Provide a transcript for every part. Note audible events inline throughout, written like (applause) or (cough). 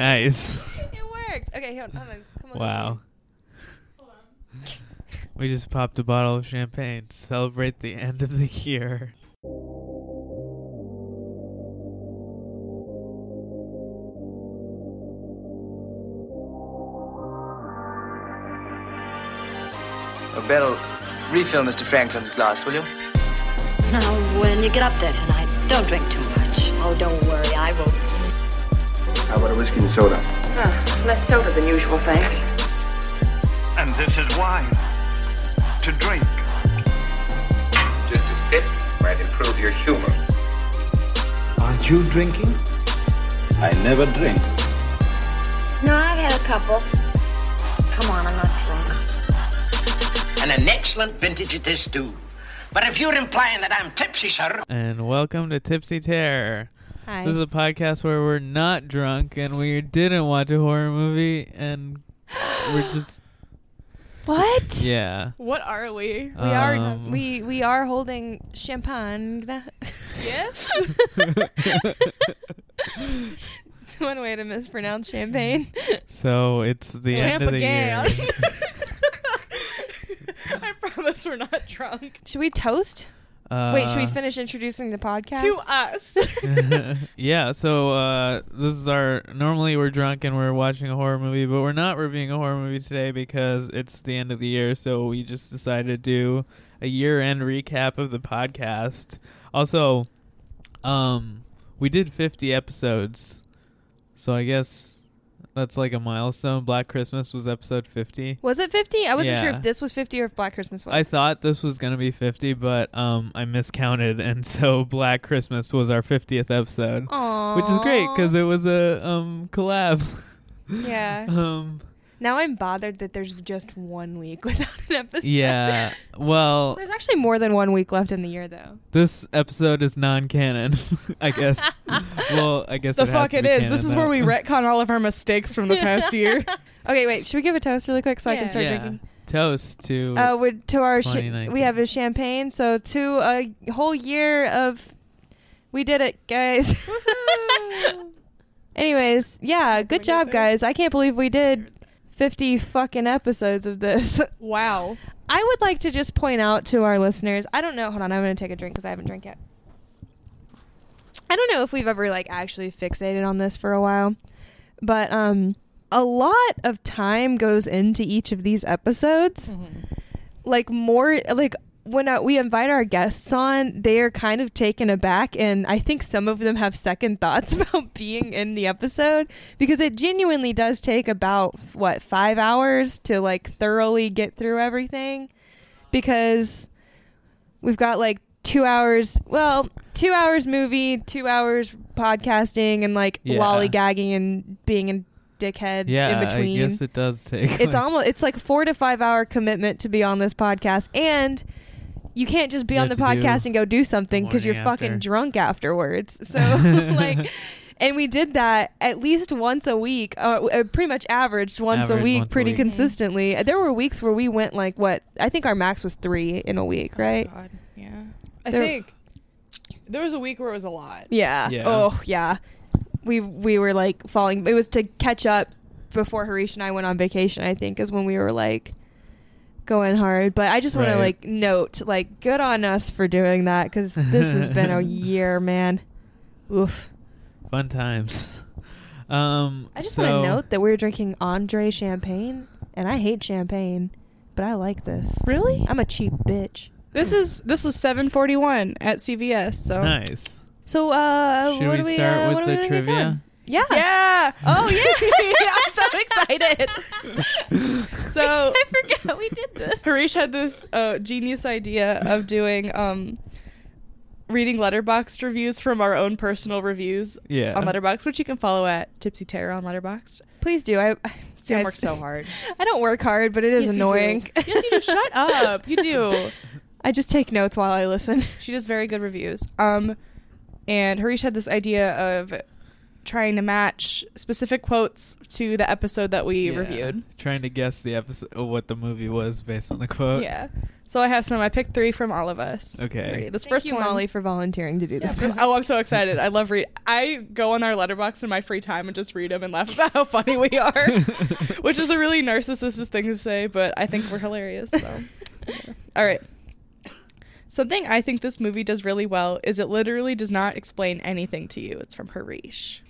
Nice. (laughs) It worked. Okay, hold on. Hold on. Come on. Wow. (laughs) We just popped a bottle of champagne to celebrate the end of the year. Oh, Beryl, refill Mr. Franklin's glass, will you? Now, when you get up there tonight, don't drink too much. Oh, don't worry, I won't. How about a whiskey and soda? Ah, less soda than usual, thanks. And this is wine. To drink. Just a sip might improve your humor. Aren't you drinking? I never drink. No, I've had a couple. Come on, I'm not drunk. And an excellent vintage it is, too. But if you're implying that I'm tipsy, sir, And welcome to Tipsy Terror. Hi. This is a podcast where we're not drunk and we didn't watch a horror movie and we're (gasps) just what? yeah. What are we? We are Um, we we are holding champagne. Yes? It's (laughs) one way to mispronounce champagne. So it's the end of the year. (laughs) I promise we're not drunk. should we toast? Wait, should we Uh, finish introducing the podcast? To us. (laughs) (laughs) yeah, so uh, this is our. Normally we're drunk and we're watching a horror movie, but we're not reviewing a horror movie today because it's the end of the year. So we just decided to do a year-end recap of the podcast. Also, um, we did 50 episodes, so I guess that's like a milestone. Black Christmas was episode 50. Was it 50? I wasn't sure if this was 50 or if Black Christmas was. I thought this was gonna be 50, but um, I miscounted, (laughs) and so Black Christmas was our 50th episode. Aww. which is great because it was a um collab. Yeah. (laughs) um. Now I'm bothered that there's just one week (laughs) without an episode. Yeah. Well, (laughs) There's actually more than one week left in the year, though. this episode is non-canon. (laughs) I guess. well, I guess the it has fuck to it be is. canon, This is though. where we retcon all of our mistakes from the past year. Okay, wait. Should we give a toast really quick so I can start yeah. drinking? Toast to. Uh, with, to our sh- 2019. we have a champagne. So to a whole year of, we did it, guys. Anyways, yeah, good job, guys. I can't believe we did fifty fucking episodes of this. (laughs) wow. I would like to just point out to our listeners. I don't know. Hold on, I'm gonna take a drink because I haven't drank yet. I don't know if we've ever like actually fixated on this for a while, but um, a lot of time goes into each of these episodes. Like more like when uh, we invite our guests on, they are kind of taken aback, and I think some of them have second thoughts (laughs) about being in the episode because it genuinely does take about what five hours to like thoroughly get through everything because we've got like two hours well two hours movie two hours podcasting and like Yeah. lollygagging and being a dickhead yeah, in between I guess it does take. it's like- almost it's like four to five hour commitment to be on this podcast and you can't just be You on the have do podcast and go do something because you're morning fucking after. drunk afterwards (laughs) so like and we did that at least once a week uh, uh, pretty much averaged once a week once a pretty week. consistently there were weeks where we went like what i think our max was three in a week right Oh, God. Yeah. I There- think there was a week where it was a lot. Yeah. Yeah. Oh, yeah. We we were like falling. It was to catch up before Harish and I went on vacation. I think is when we were like going hard. But I just want to like note like good on us for doing that because this has been a (laughs) year, man. Oof. fun times. (laughs) Um. I just so, want to note that we're drinking Andre champagne, and I hate champagne, but I like this. Really? I'm a cheap bitch. This is this was 741 at CVS. So Nice. So, uh, Should what we do we start uh, with the we trivia? Going? Yeah. Yeah. Oh yeah. (laughs) I'm so excited. (laughs) so I forgot we did this. Harish had this uh, genius idea of doing um, reading Letterboxd reviews from our own personal reviews Yeah. on Letterboxd, which you can follow at Tipsy Terror on Letterboxd. Please do. I Sam guys- works so hard. I don't work hard, but it is Yes, you annoying. do. yes, you do. Shut up. You do. (laughs) I just take notes while I listen. She does very good reviews. Um, and Harish had this idea of trying to match specific quotes to the episode that we Yeah. reviewed. Trying to guess the episode, what the movie was based on the quote. Yeah. So I have some. I picked three from all of us. Okay. Ready? This Thank first you, one. Molly, for volunteering to do this. Yeah, oh, I'm so excited. I love read. I go on our letterbox in my free time and just read them and laugh about how funny we are, (laughs) which is a really narcissistic thing to say, but I think we're hilarious. So, yeah. (laughs) all right. Something I think this movie does really well is it literally does not explain anything to you. It's from Harish.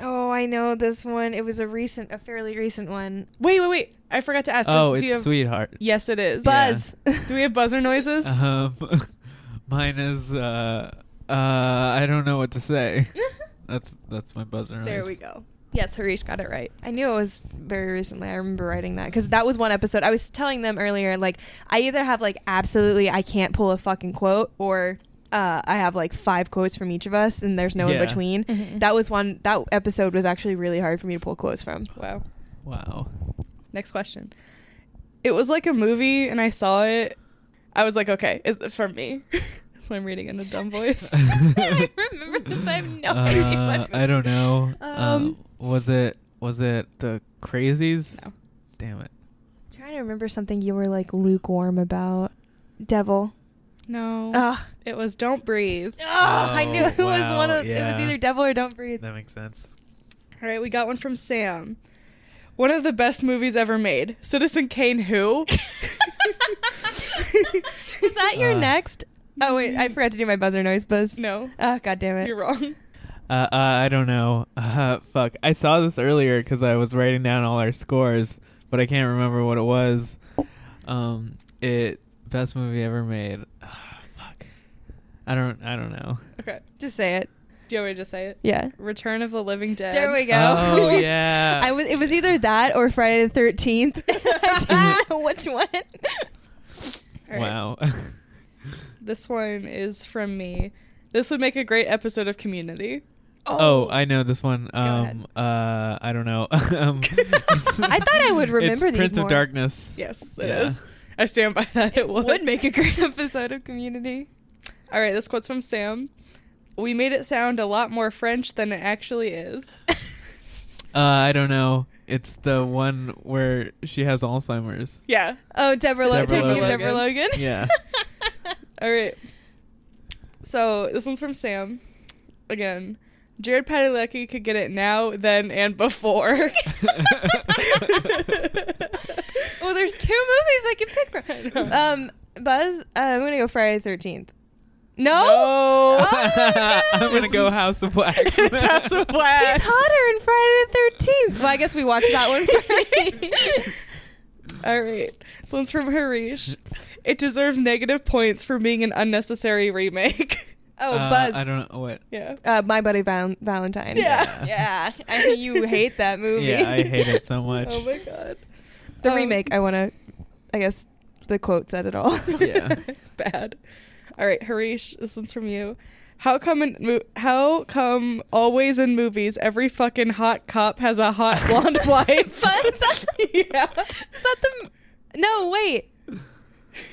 Oh, I know this one. It was a recent, a fairly recent one. Wait, wait, wait. I forgot to ask. Oh, does- do it's you have, sweetheart. Yes, it is. Buzz. Do we have buzzer noises? (laughs) Um, (laughs) mine is uh, uh, I don't know what to say. (laughs) that's that's my buzzer. noise. there we go. Yes, Harish got it right. I knew it was very recently. I remember writing that because that was one episode. I was telling them earlier, like I either have like absolutely I can't pull a fucking quote, or uh, I have like five quotes from each of us, and there's no Yeah. in between. Mhm. That was one. That episode was actually really hard for me to pull quotes from. Wow. Wow. Next question. It was like a movie, and I saw it. I was like, okay, it's from me. (laughs) That's why I'm reading in a dumb voice. (laughs) (laughs) I remember this. but I have no idea. Uh, What I don't know. Um, Um, was it was it the Crazies? No. Damn it. trying to remember something you were like lukewarm about. Devil. no, Ugh. it was Don't Breathe. Oh, I knew Oh, it was one wow, of. It was either Devil or Don't Breathe. That makes sense. All right, we got one from Sam. One of the best movies ever made. Citizen Kane who? (laughs) (laughs) Is that your Uh, next? Oh wait, I forgot to do my buzzer noise. Buzz. no, Oh god damn it. you're wrong. Uh, uh, I don't know. (laughs) Uh, fuck. I saw this earlier because I was writing down all our scores, but I can't remember what it was. Um, it best movie ever made. (sighs) Fuck. I don't. I don't know. Okay, Just say it. do you want me to just say it? Yeah. Return of the Living Dead. There we go. Oh (laughs) yeah. I was. It was either that or Friday the Thirteenth. I didn't know which one. (laughs) All right, Wow. This one is from me. This would make a great episode of Community. Oh, I know this one. ahead. Um, uh, I don't know. (laughs) um, (laughs) I thought I would (laughs) remember it's these Prince more. of Darkness. Yes, it Yeah. is. I stand by that. It, It would. would make a great episode of Community. All right, this quote's from Sam. We made it sound a lot more French than it actually is. Uh, I don't know. It's the one where she has Alzheimer's. Yeah. Oh, Deborah, Lo- Deborah Deborah, Logan. Deborah Logan. Yeah. All right. So this one's from Sam. Again, Jared Padalecki could get it now, then, and before. (laughs) well, there's two movies I can pick from. (laughs) Um, Buzz, uh, I'm gonna go Friday the Thirteenth. No. No. Oh (laughs) I'm gonna go House of Wax. It's House of He's Wax. hotter in Friday the Thirteenth. Well, I guess we watched that one first. All right. This one's from Harish. It deserves negative points for being an unnecessary remake. Oh, Uh, Buzz. I don't know what. yeah. Uh, My Bloody Val- Valentine. Yeah. yeah. I mean, you hate that movie. Yeah, I hate it so much. Oh my god. the Um, remake. I want to. I guess the quote said it all. Yeah. (laughs) it's bad. All right, Harish, this one's from you. How come in mo- how come always in movies every fucking hot cop has a hot (laughs) blonde wife? (laughs) Buzz? yeah. Is that the? No, wait.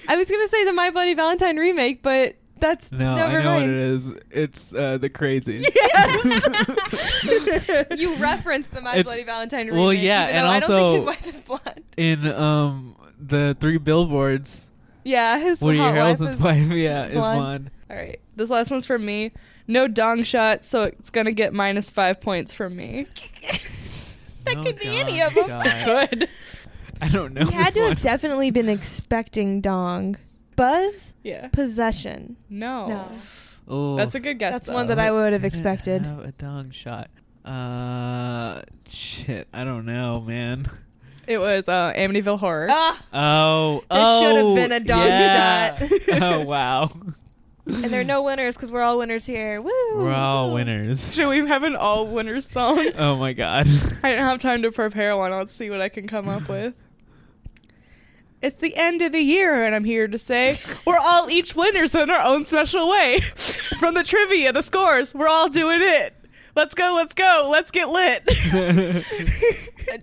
I was gonna say the My Bloody Valentine remake, but that's No, never I know mind. what it is. It's uh, the Crazies. (laughs) Yes. (laughs) you referenced the My It's- Bloody Valentine remake. well, yeah, even and though I don't think also- his wife is blonde. In um the three billboards, Yeah, his Woody hot wife is wife, (laughs) yeah, is blonde. blonde. All right. This last one's from me. No dong shot, so it's going to get minus 5 points from me. That Oh, could be any of them. God. Good. I don't know. He had this to one. have definitely been expecting dong. Buzz Yeah. possession. No. No. Oh, That's a good guess. That's though. one that I would have expected. Have a dong shot. Uh, shit. I don't know, man. It was uh, Amityville Horror. Ah, Oh, There oh, should have been a dong yeah. shot. (laughs) oh wow. and there are no winners because we're all winners here. Woo! We're all woo. winners. Should we have an all winners song? (laughs) Oh my god. I don't have time to prepare one. Let's see what I can come up with. It's the end of the year, and I'm here to say we're all each winners in our own special way. (laughs) From the trivia, the scores, we're all doing it. Let's go, let's go, let's get lit.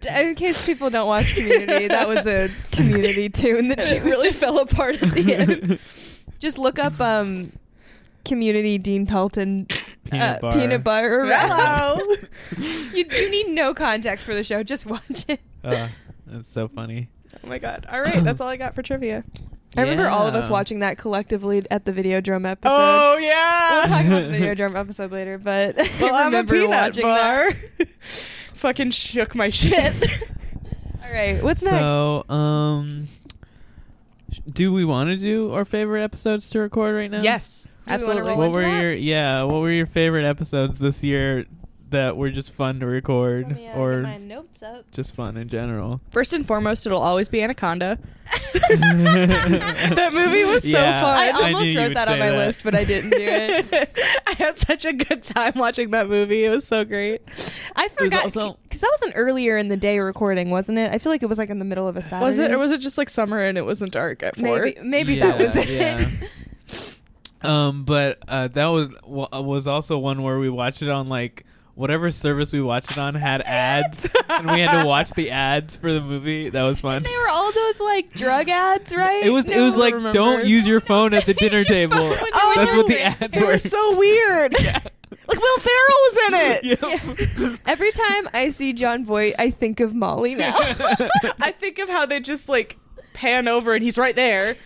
In case people don't watch Community, that was a Community tune that she it really fell apart at the end. Just look up um, Community Dean Pelton Peanut uh, bar. peanut butter wrap. Hello. you you need no context for the show. Just watch it. Uh, that's so funny. Oh my god. All right, that's all I got for trivia. (clears throat) I remember all of us Yeah. watching that collectively at the Videodrome episode. Oh yeah. We'll yeah. talk about the (laughs) Videodrome episode later, but well, (laughs) I I'm a remember peanut watching bar. that. (laughs) Fucking shook my shit. All right, what's next? So, um, sh- do we want to do our favorite episodes to record right now? yes, Do we wanna absolutely. roll What into were that? your yeah? What were your favorite episodes this year that were just fun to record or notes up. just fun in general? First and foremost, it'll always be Anaconda. (laughs) (laughs) that movie was so Yeah. fun. I I knew almost you wrote would that on say my that. list, but I didn't do it. (laughs) I had such a good time watching that movie. It was so great. I was forgot also- because that was an earlier in the day recording, wasn't it? I feel like it was like in the middle of a Saturday. Was it, or was it just like summer and it wasn't dark at four? maybe maybe that was it. Yeah. Um, but uh, that was wa- was also one where we watched it on like whatever service we watched it on had (laughs) ads, and we had to watch the ads for the movie. That was fun. They were all those like drug ads, right? It was it was like remembers. don't use your phone at the dinner table. Oh, That's what the ads It were. so weird. (laughs) like Will Ferrell was in it. Yeah. (laughs) Every time I see Jon Voight, I think of Molly now. I think of how they just like pan over and he's right there.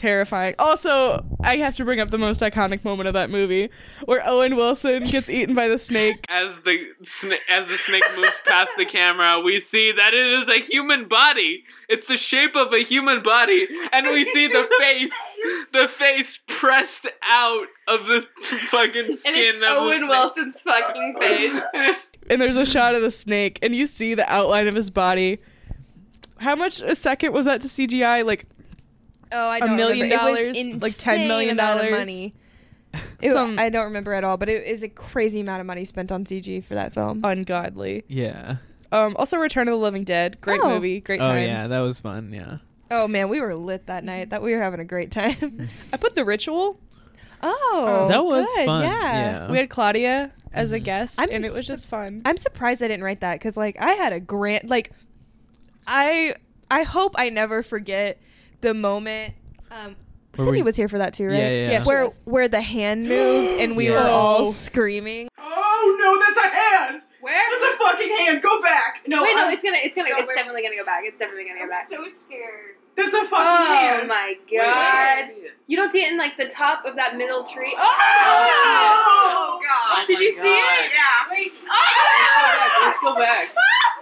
Terrifying. Also, I have to bring up the most iconic moment of that movie, where Owen Wilson gets (laughs) eaten by the snake. As the sna- as the snake moves past the camera, we see that it is a human body. It's the shape of a human body, and we see the (laughs) face, the face pressed out of the fucking skin of Owen Wilson's fucking face. (laughs) And there's a shot of the snake, and you see the outline of his body. How much a second was that to CGI? Like Oh, I don't million remember. It dollars? was Like $10 million insane amount of dollars? money. (laughs) It- Some- I don't remember at all, but it is a crazy amount of money spent on CG for that film. ungodly. Yeah. Um, also, Return of the Living Dead. Great Oh. movie. Great Oh times. yeah, that was fun. Yeah. Oh man, we were lit that night. That we were having a great time. (laughs) I put The Ritual. oh, That was good, fun, Yeah. yeah. We had Claudia as a Mhm. guest, I'm and it was just fun. I'm surprised I didn't write that because like I had a grant. like I I hope I never forget the moment. Um, Where Cindy we- was here for that too, right? Yeah, yeah, yeah. Yeah, Where was. where the hand moved and we (gasps) Yeah. were all Oh. screaming. Oh no, that's a hand. Where? That's a fucking hand. Go back. No, Wait, no, I'm- it's gonna, it's gonna, No, it's wait. definitely gonna go back. It's definitely gonna go back. I'm so scared. That's a fucking Oh hand. Oh my Wait, wait, god! You don't see it in like the top of that middle tree. Oh, Oh, god. Did you see it? Yeah. Wait. Ah! Let's go back. Go (laughs)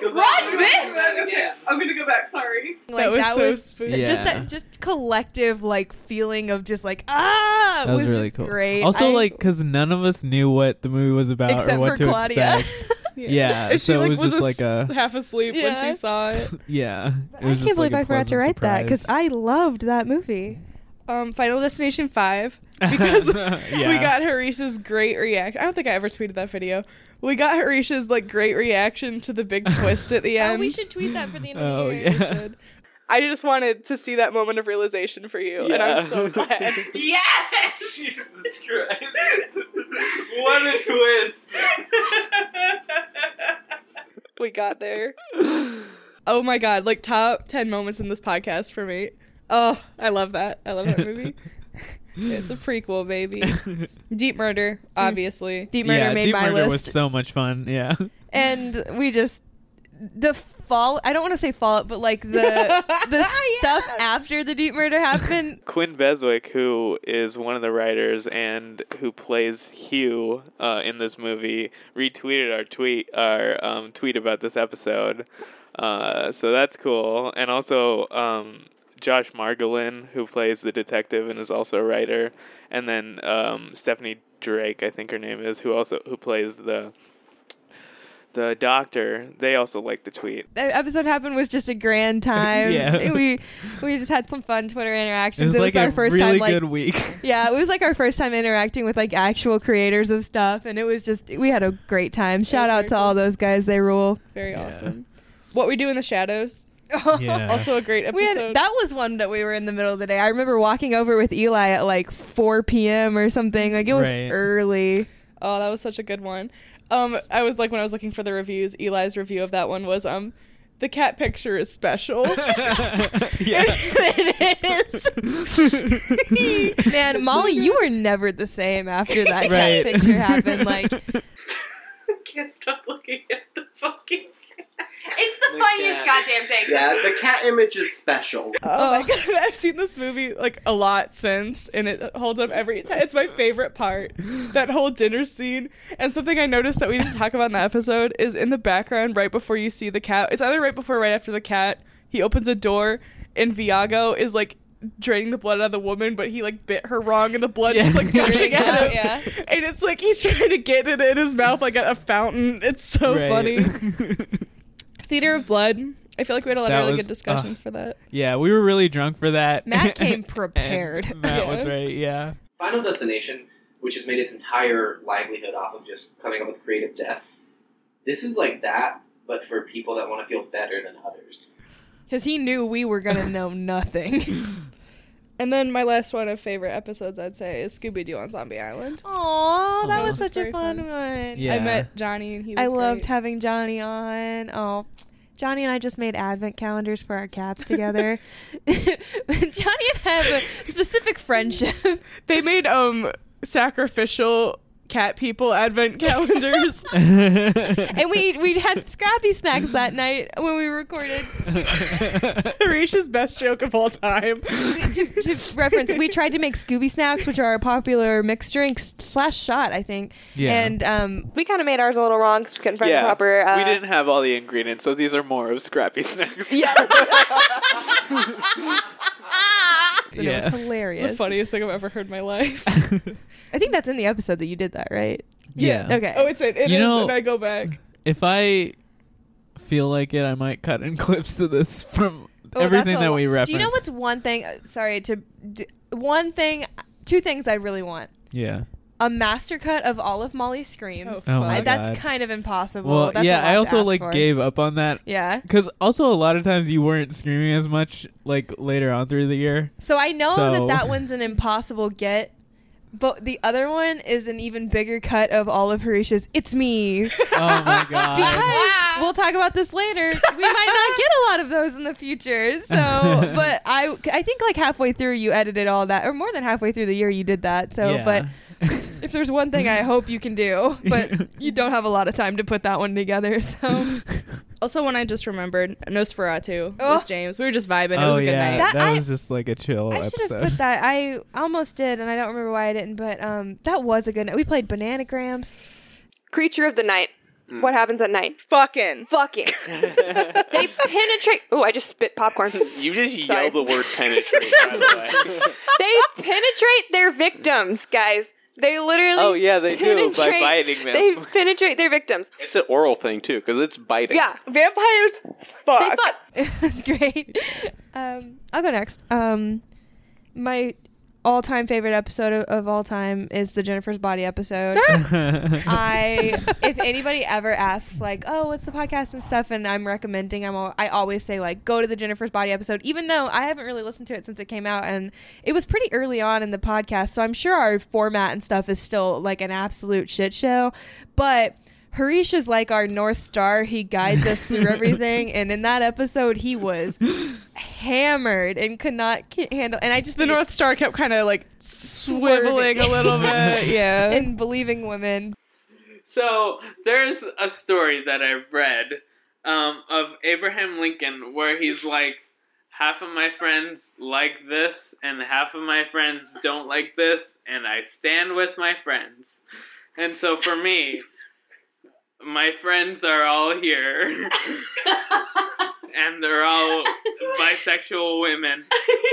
Run, bitch! Okay, I'm gonna go back. Sorry. Like That was that so was spooky. just Yeah. that just collective like feeling of just like ah That was, was really just cool. great. Also, I- like, because none of us knew what the movie was about except or what for to Claudia. expect. (laughs) Yeah, And she, so it like, was just as- like a- (laughs) half asleep when she saw it. (laughs) yeah. It I was can't just believe like a I forgot to pleasant write that because surprise. I loved that movie. Um, Final Destination Five because we Yeah. got Harish's great reaction. I don't think I ever tweeted that video. We got Harish's like great reaction to the big twist at the end. (laughs) Oh, we should tweet that for the end Oh, of the oh, year. yeah. I just wanted to see that moment of realization for you, and I'm so glad. (laughs) Yes. (laughs) Jesus Christ. what a twist. we got there. Oh my god, like top 10 moments in this podcast for me. Oh, I love that. I love that movie. It's a prequel, baby. (laughs) Deep Murder, obviously. Deep Murder yeah, made Deep my Murder list, was so much fun. Yeah. and we just the fall. I don't want to say fallout, but like the (laughs) the stuff after the Deep Murder happened. (laughs) Quinn Beswick, who is one of the writers and who plays Hugh uh, in this movie, retweeted our tweet, our um, tweet about this episode. Uh, so that's cool. And also um, Josh Margolin, who plays the detective and is also a writer, and then um, Stephanie Drake, I think her name is, who also who plays the the doctor. They also like the tweet. The episode happened was just a grand (laughs) time. Yeah. (laughs) we we just had some fun Twitter interactions. It interactions. was like our a first really time like good week. (laughs) yeah, it was like our first time interacting with like actual creators of stuff, and it was just we had a great time. Shout out very to all those guys; they rule. Very Yeah. awesome. What We Do in the Shadows, Yeah. (laughs) also a great We episode. had, that was one that we were in the middle of the day. I remember walking over with Eli at like 4 p.m. or something. Like it was Right. early. Oh, that was such a good one. Um, I was like when I was looking for the reviews, Eli's review of that one was um, the cat picture is special. (laughs) (laughs) yeah. it is. Man, Molly, you were never the same after that Right. cat picture happened. Like I Can't stop looking at the fucking. It's the tiniest goddamn thing. Yeah, the cat image is special. (laughs) Oh, my god, (laughs) I've seen this movie like a lot since, and it holds up every time. It's my favorite part. That whole dinner scene. And something I noticed that we didn't talk about in the episode is in the background, right before you see the cat. It's either right before or right after the cat. He opens a door, and Viago is like draining the blood out of the woman, but he like bit her wrong, and the blood Yeah. just like gushing Yeah, out. yeah. And it's like he's trying to get it in his mouth like a, a fountain. It's so Right. funny. (laughs) Theater of Blood. I feel like we had a lot That of really was- good discussions uh, for that. yeah, we were really drunk for that. Matt (laughs) came prepared. (laughs) Matt was right. Yeah. Final Destination, which has made its entire livelihood off of just coming up with creative deaths, this is like that, but for people that want to feel better than others. Because he knew we were gonna know nothing. (laughs) And then my last one of favorite episodes, I'd say, is Scooby Doo on Zombie Island. Aw, that Oh. was This is such a fun, fun. one. Yeah. I met Johnny and he was I loved great. having Johnny on. Oh, Johnny and I just made advent calendars for our cats together. (laughs) (laughs) Johnny and I have a specific friendship. They made um sacrificial cat people advent (laughs) calendars. (laughs) and we we had scrappy snacks that night when we recorded. (laughs) Harish's best joke of all time. to, to reference, we tried to make Scooby snacks, which are a popular mixed drink slash shot, I think. Yeah. And um, we kind of made ours a little wrong because we couldn't find yeah, the proper. Uh, we didn't have all the ingredients, so these are more of scrappy snacks. Yeah. And Yeah. it was hilarious. the funniest thing I've ever heard in my life. (laughs) I think that's in the episode that you did that, right? Yeah. Okay. Oh, it's it. It You is, know- and I go back. If I feel like it, I might cut in (laughs) clips to this from Oh, everything that we referenced. Do you know what's one thing? uh, Sorry to. D- one thing. Two things I really want. Yeah. A master cut of all of Molly's screams. Oh, oh my I- that's God. kind of impossible. Well, That's yeah, I also like for. gave up on that. Yeah. Because also a lot of times you weren't screaming as much like later on through the year. So I know So- that that (laughs) one's an impossible get, but the other one is an even bigger cut of all of Harish's "It's me." Oh my (laughs) god. because we'll talk about this later. We might not get a lot of those in the future. (laughs) So, but I, I think like halfway through you edited all that, or more than halfway through the year you did that. So, Yeah. but if there's one thing I hope you can do, (laughs) but you don't have a lot of time to put that one together. (laughs) So, (laughs) Also, when I just remembered Nosferatu Oh. with James, we were just vibing. it oh was a good yeah, night. that, That I- was just like a chill I should have episode. put that. I almost did, and I don't remember why I didn't. But um, that was a good. night. We played Bananagrams. Creature of the night. What happens at night? Fucking. Fucking. they penetrate. Oh, I just spit popcorn. You just Sorry. yelled the word penetrate, by the way. they penetrate their victims, guys. They literally. Oh, yeah, they do, by biting them. They penetrate their victims. It's an oral thing, too, because it's biting. Yeah, vampires. Fuck. They fuck. (laughs) That's great. Um, I'll go next. Um, my all-time favorite episode of, of all time is the Jennifer's Body episode. Ah! (laughs) I, if anybody ever asks like, "Oh, what's the podcast and stuff," and I'm recommending, I'm al- I always say like, go to the Jennifer's Body episode, even though I haven't really listened to it since it came out, and it was pretty early on in the podcast, so I'm sure our format and stuff is still like an absolute shit show, but. Harish is like our North Star. He guides us through (laughs) everything. And in that episode, he was (laughs) hammered and could not ki- handle. And I just The North Star kept kind of like swiveling a little bit. (laughs) Yeah. and believing women. So there's a story that I've read um, of Abraham Lincoln where he's like, half of my friends like this and half of my friends don't like this, and I stand with my friends. And so for me, my friends are all here, (laughs) and they're all bisexual women,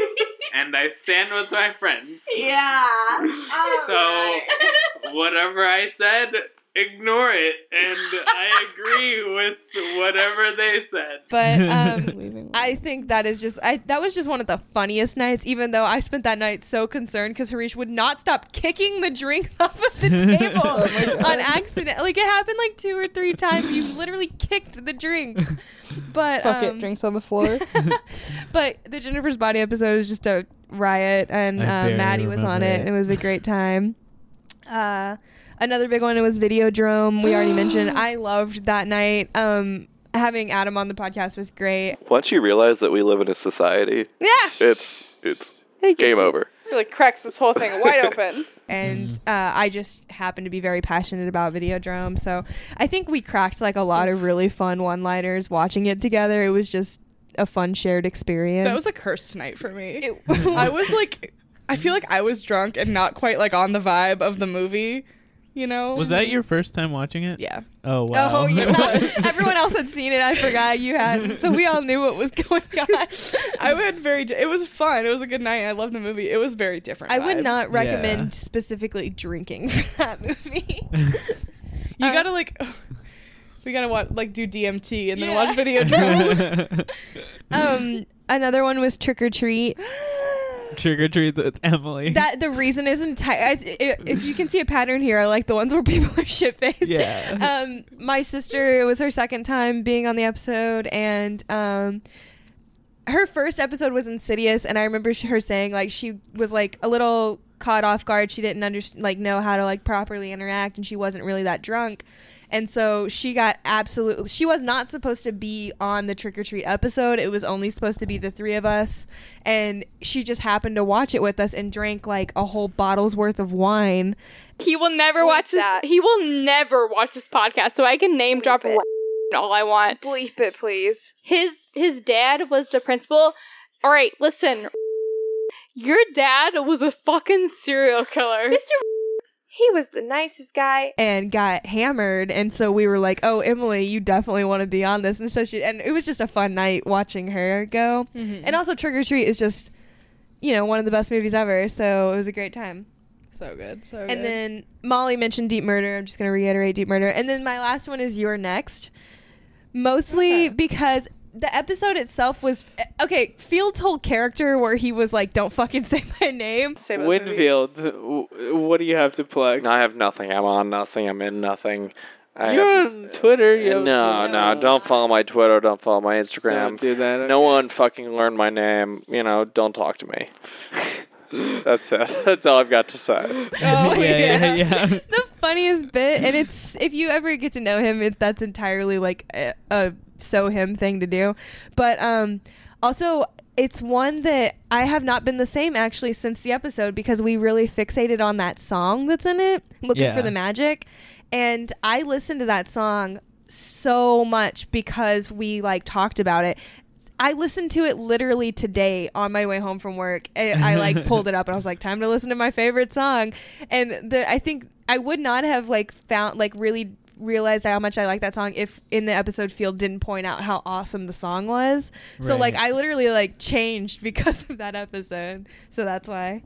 (laughs) and I stand with my friends. Yeah. So (laughs) whatever I said, ignore it, and I agree with whatever they said. (laughs) But um, (laughs) I think that is just I that was just one of the funniest nights. Even though I spent that night so concerned because Harish would not stop kicking the drink (laughs) off of the table Oh on accident. Like it happened like two or three times. You literally kicked the drink. But Fuck um, it, drinks on the floor. but the Jennifer's Body episode was just a riot, and I uh, Maddie was on it. it. It was a great time. Uh, another big one was Videodrome. We already mentioned. (gasps) I loved that night. Um, having Adam on the podcast was great. Once you realize that we live in a society, Yeah. it's it's game over. really cracks this whole thing wide (laughs) open. and uh, I just happen to be very passionate about Videodrome. So I think we cracked like a lot of really fun one-liners watching it together. It was just a fun shared experience. That was a cursed night for me. (laughs) I was like, I feel like I was drunk and not quite like on the vibe of the movie. You know? Was that your first time watching it? Yeah. Oh wow. Oh yeah, (laughs) (laughs) everyone else had seen it. I forgot you hadn't, so we all knew what was (laughs) going on. I would very. It was fun. It was a good night. I loved the movie. It was very different. I would not recommend specifically drinking for that movie. You Uh, gotta like. (sighs) We gotta watch like do DMT and then Yeah. watch video. um, another one was Trick or Treat. (gasps) (gasps) (gasps) Trick or treat with Emily. That the reason is entire. If you can see a pattern here, I like the ones where people are (laughs) shit faced. Yeah. Um, my sister, it was her second time being on the episode, and um, her first episode was Insidious, and I remember her saying like she was like a little caught off guard. She didn't under like know how to like properly interact, and she wasn't really that drunk. And so she got absolutely. She was not supposed to be on the trick or treat episode. It was only supposed to be the three of us, and she just happened to watch it with us and drank like a whole bottle's worth of wine. He will never watch this. He will never watch this podcast, so I can name drop it. all I want. Bleep it, please. His his dad was the principal. All right, listen. Your dad was a fucking serial killer. Mr. He was the nicest guy. and got hammered and so we were like oh emily you definitely want to be on this and so she and it was just a fun night watching her go Mhm. and also trick or treat is just you know one of the best movies ever so it was a great time So good. So good. and then molly mentioned deep murder i'm just going to reiterate deep murder and then my last one is You're Next mostly because the episode itself was okay field's whole character where he was like don't fucking (laughs) say my name Winfield, w- what do you have to plug? I have nothing. I'm on nothing. I'm in nothing. I You're have- on Twitter. You no, Twitter. no, don't follow my Twitter. Don't follow my Instagram. Don't do that. No one fucking learned my name. You know, don't talk to me. (laughs) That's it. (laughs) That's all I've got to say. Oh, oh yeah, yeah, yeah. the funniest bit, and it's if you ever get to know him, it, that's entirely like a, a so him thing to do. But um, also, it's one that I have not been the same actually since the episode because we really fixated on that song that's in it, looking Yeah. for the magic, and I listened to that song so much because we like talked about it. I listened to it literally today on my way home from work. I, I like (laughs) pulled it up and I was like, time to listen to my favorite song. And the I think I would not have like found like really realized how much I like that song if in the episode field didn't point out how awesome the song was. So like I literally like changed (laughs) because of that episode. So that's why.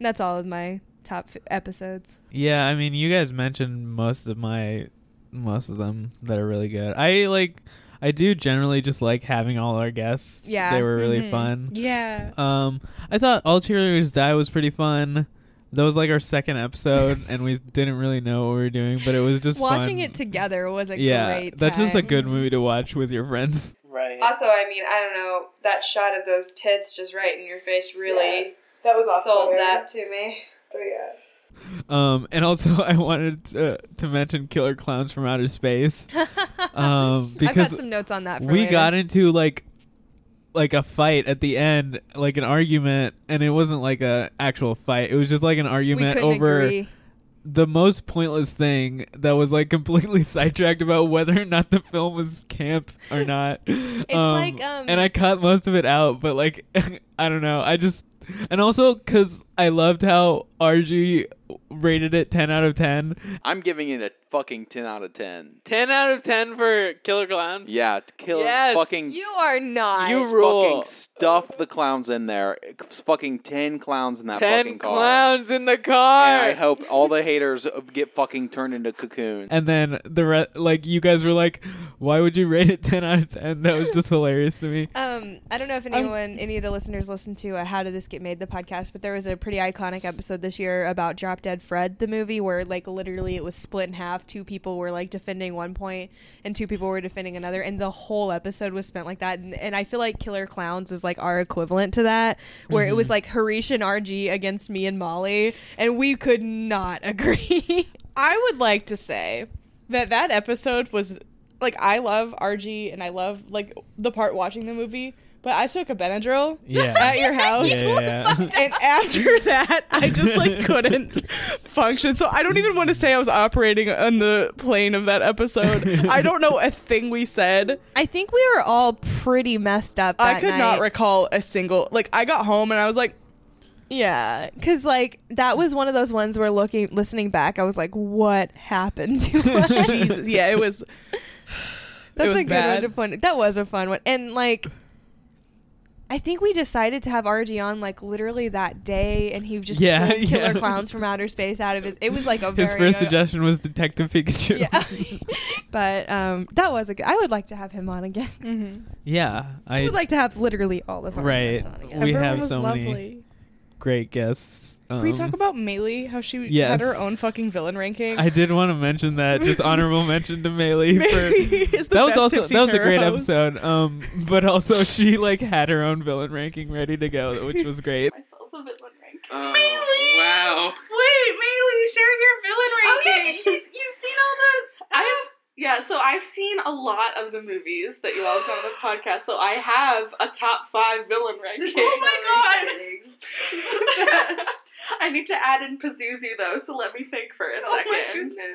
That's all of my top f- episodes. Yeah, I mean, you guys mentioned most of my, most of them that are really good. I like, I do generally just like having all our guests. Yeah. they were really Mhm. fun. Yeah. Um, I thought all cheerleaders die was pretty fun. That was like our second episode, (laughs) and we didn't really know what we were doing, but it was just Watching fun. it together was a yeah, great that's just a good movie to watch with your friends. Right. Also, I mean, I don't know, that shot of those tits just right in your face really That was awesome. sold that to me. So yeah. Um, and also (laughs) I wanted to, to mention Killer Clowns from Outer Space. (laughs) um, because I've got some notes on that. For we later. got into like like a fight at the end, like an argument, and it wasn't like a actual fight. It was just like an argument over agree. the most pointless thing that was like (laughs) completely sidetracked about whether or not the film was camp or not. (laughs) It's like, um, and I cut most of it out, but like (laughs) I don't know. I just and also because I loved how RG rated it ten out of ten. I'm giving it a fucking 10 out of 10. 10 out of 10 for Killer Clowns. Yeah, to kill Yes. fucking You are not. You rule. fucking stuff the clowns in there. It's fucking 10 clowns in that 10 fucking car. clowns in the car. And I hope all the haters get fucking turned into cocoons. And then the re- like you guys were like, why would you rate it 10 out of 10? That was just hilarious to me. (laughs) Um, I don't know if anyone, any of the listeners, listened to uh, "How Did This Get Made" the podcast, but there was a pretty iconic episode this year about Drop Dead Fred, the movie, where like literally it was split in half. Two people were like defending one point, and two people were defending another, and the whole episode was spent like that. And, and I feel like Killer Clowns is like our equivalent to that, where it was Mhm. like Harish and RG against me and Molly, and we could not (laughs) agree. I would like to say that that episode was like I love RG and I love like the part watching the movie, But I took a Benadryl Yeah. at your house. Yeah, yeah, yeah. And after (laughs) that, I just like (laughs) couldn't function. So I don't even want to say I was operating on the plane of that episode. I don't know a thing we said. I think we were all pretty messed up. I that could not recall a single. Like I got home and I was like, Yeah, because like that was one of those ones where looking, listening back, I was like, "What happened to (laughs) us?" Jesus. yeah, it was. That's was a good bad. one to put. it. That was a fun one, and like, I think we decided to have RG on like literally that day, and he just Yeah, pulled Killer yeah. Clowns from Outer Space out of his. It was like a (laughs) His very first uh, suggestion was Detective Pikachu. Yeah, (laughs) but um, that was a good. I would like to have him on again. Mm-hmm. Yeah, I I would like to have literally all of our right. guests on again. We Everyone have was so many great guests. Can we Um, talk about Maylee? How she yes. had her own fucking villain ranking. I did want to mention that. Just (laughs) honorable mention to Maylee. For, Maylee is the that was best also that was a Terror great host. episode. Um, but also she like had her own villain ranking ready to go, which was great. (laughs) Myself a villain rank. Oh, Maylee! wow. Wait, Maylee, share your villain Oh, yeah, ranking. you should- you've seen all the. I have, yeah, so I've seen a lot of the movies that you all have done on the podcast, so I have a top five villain ranking. (laughs) Oh my God. This is the best. (laughs) I need to add in Pazuzu though, so let me think for a Oh my second. goodness.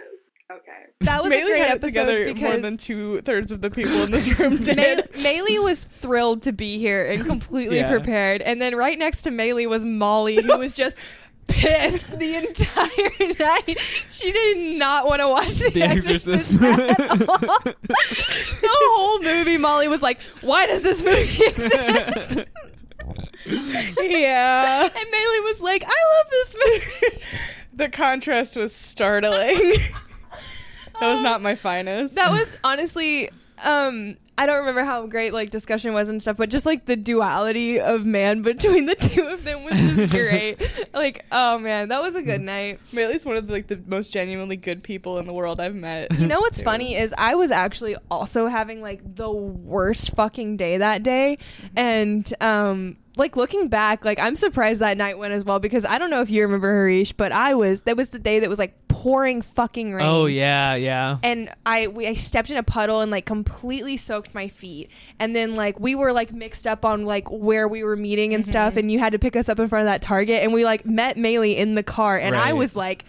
Okay. That was Maylee a great had episode together because more than two thirds of the people in this room did. (laughs) May- Maylee was thrilled to be here and completely Yeah. prepared. And then right next to Maylee was Molly, who was just (laughs) pissed the entire night. She did not want to watch The, The Exorcist. at all. the whole movie, Molly was like, "Why does this movie exist?" Yeah. (laughs) and Maylee was like, "I love this movie." (laughs) The contrast was startling. (laughs) that was not my finest. that was honestly um I don't remember how great like discussion was and stuff, but just like the duality of man (laughs) between the two of them was just (laughs) great. like, oh man, that was a good night. Maylee's one of the, like the most genuinely good people in the world I've met. You know what's too. funny is I was actually also having like the worst fucking day that day, and um like looking back, like I'm surprised that night went as well because I don't know if you remember Harish, but I was that was the day that was like pouring fucking rain. Oh yeah, yeah. and I we, I stepped in a puddle and like completely soaked my feet. And then like we were like mixed up on like where we were meeting and stuff, mm-hmm. and you had to pick us up in front of that Target, and we like met Maylee in the car, and I was like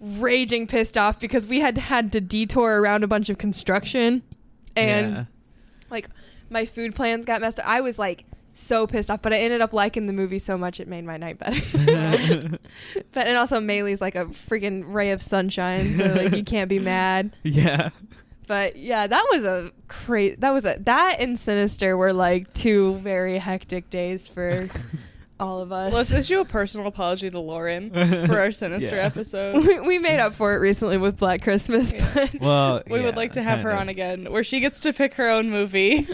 raging pissed off because we had had to detour around a bunch of construction, and Yeah. like my food plans got messed up. I was like so pissed off, but I ended up liking the movie so much it made my night better. (laughs) (laughs) but and also Maylee's like a freaking ray of sunshine, so like you can't be mad. (laughs) yeah. But yeah, that was a crazy. That was a that and Sinister were like two very hectic days for all of us. Let's issue a personal apology to Lauren for our sinister Yeah. episode. we, we made up for it recently with Black Christmas, but Well, We would like to have her kind on again, where she gets to pick her own movie,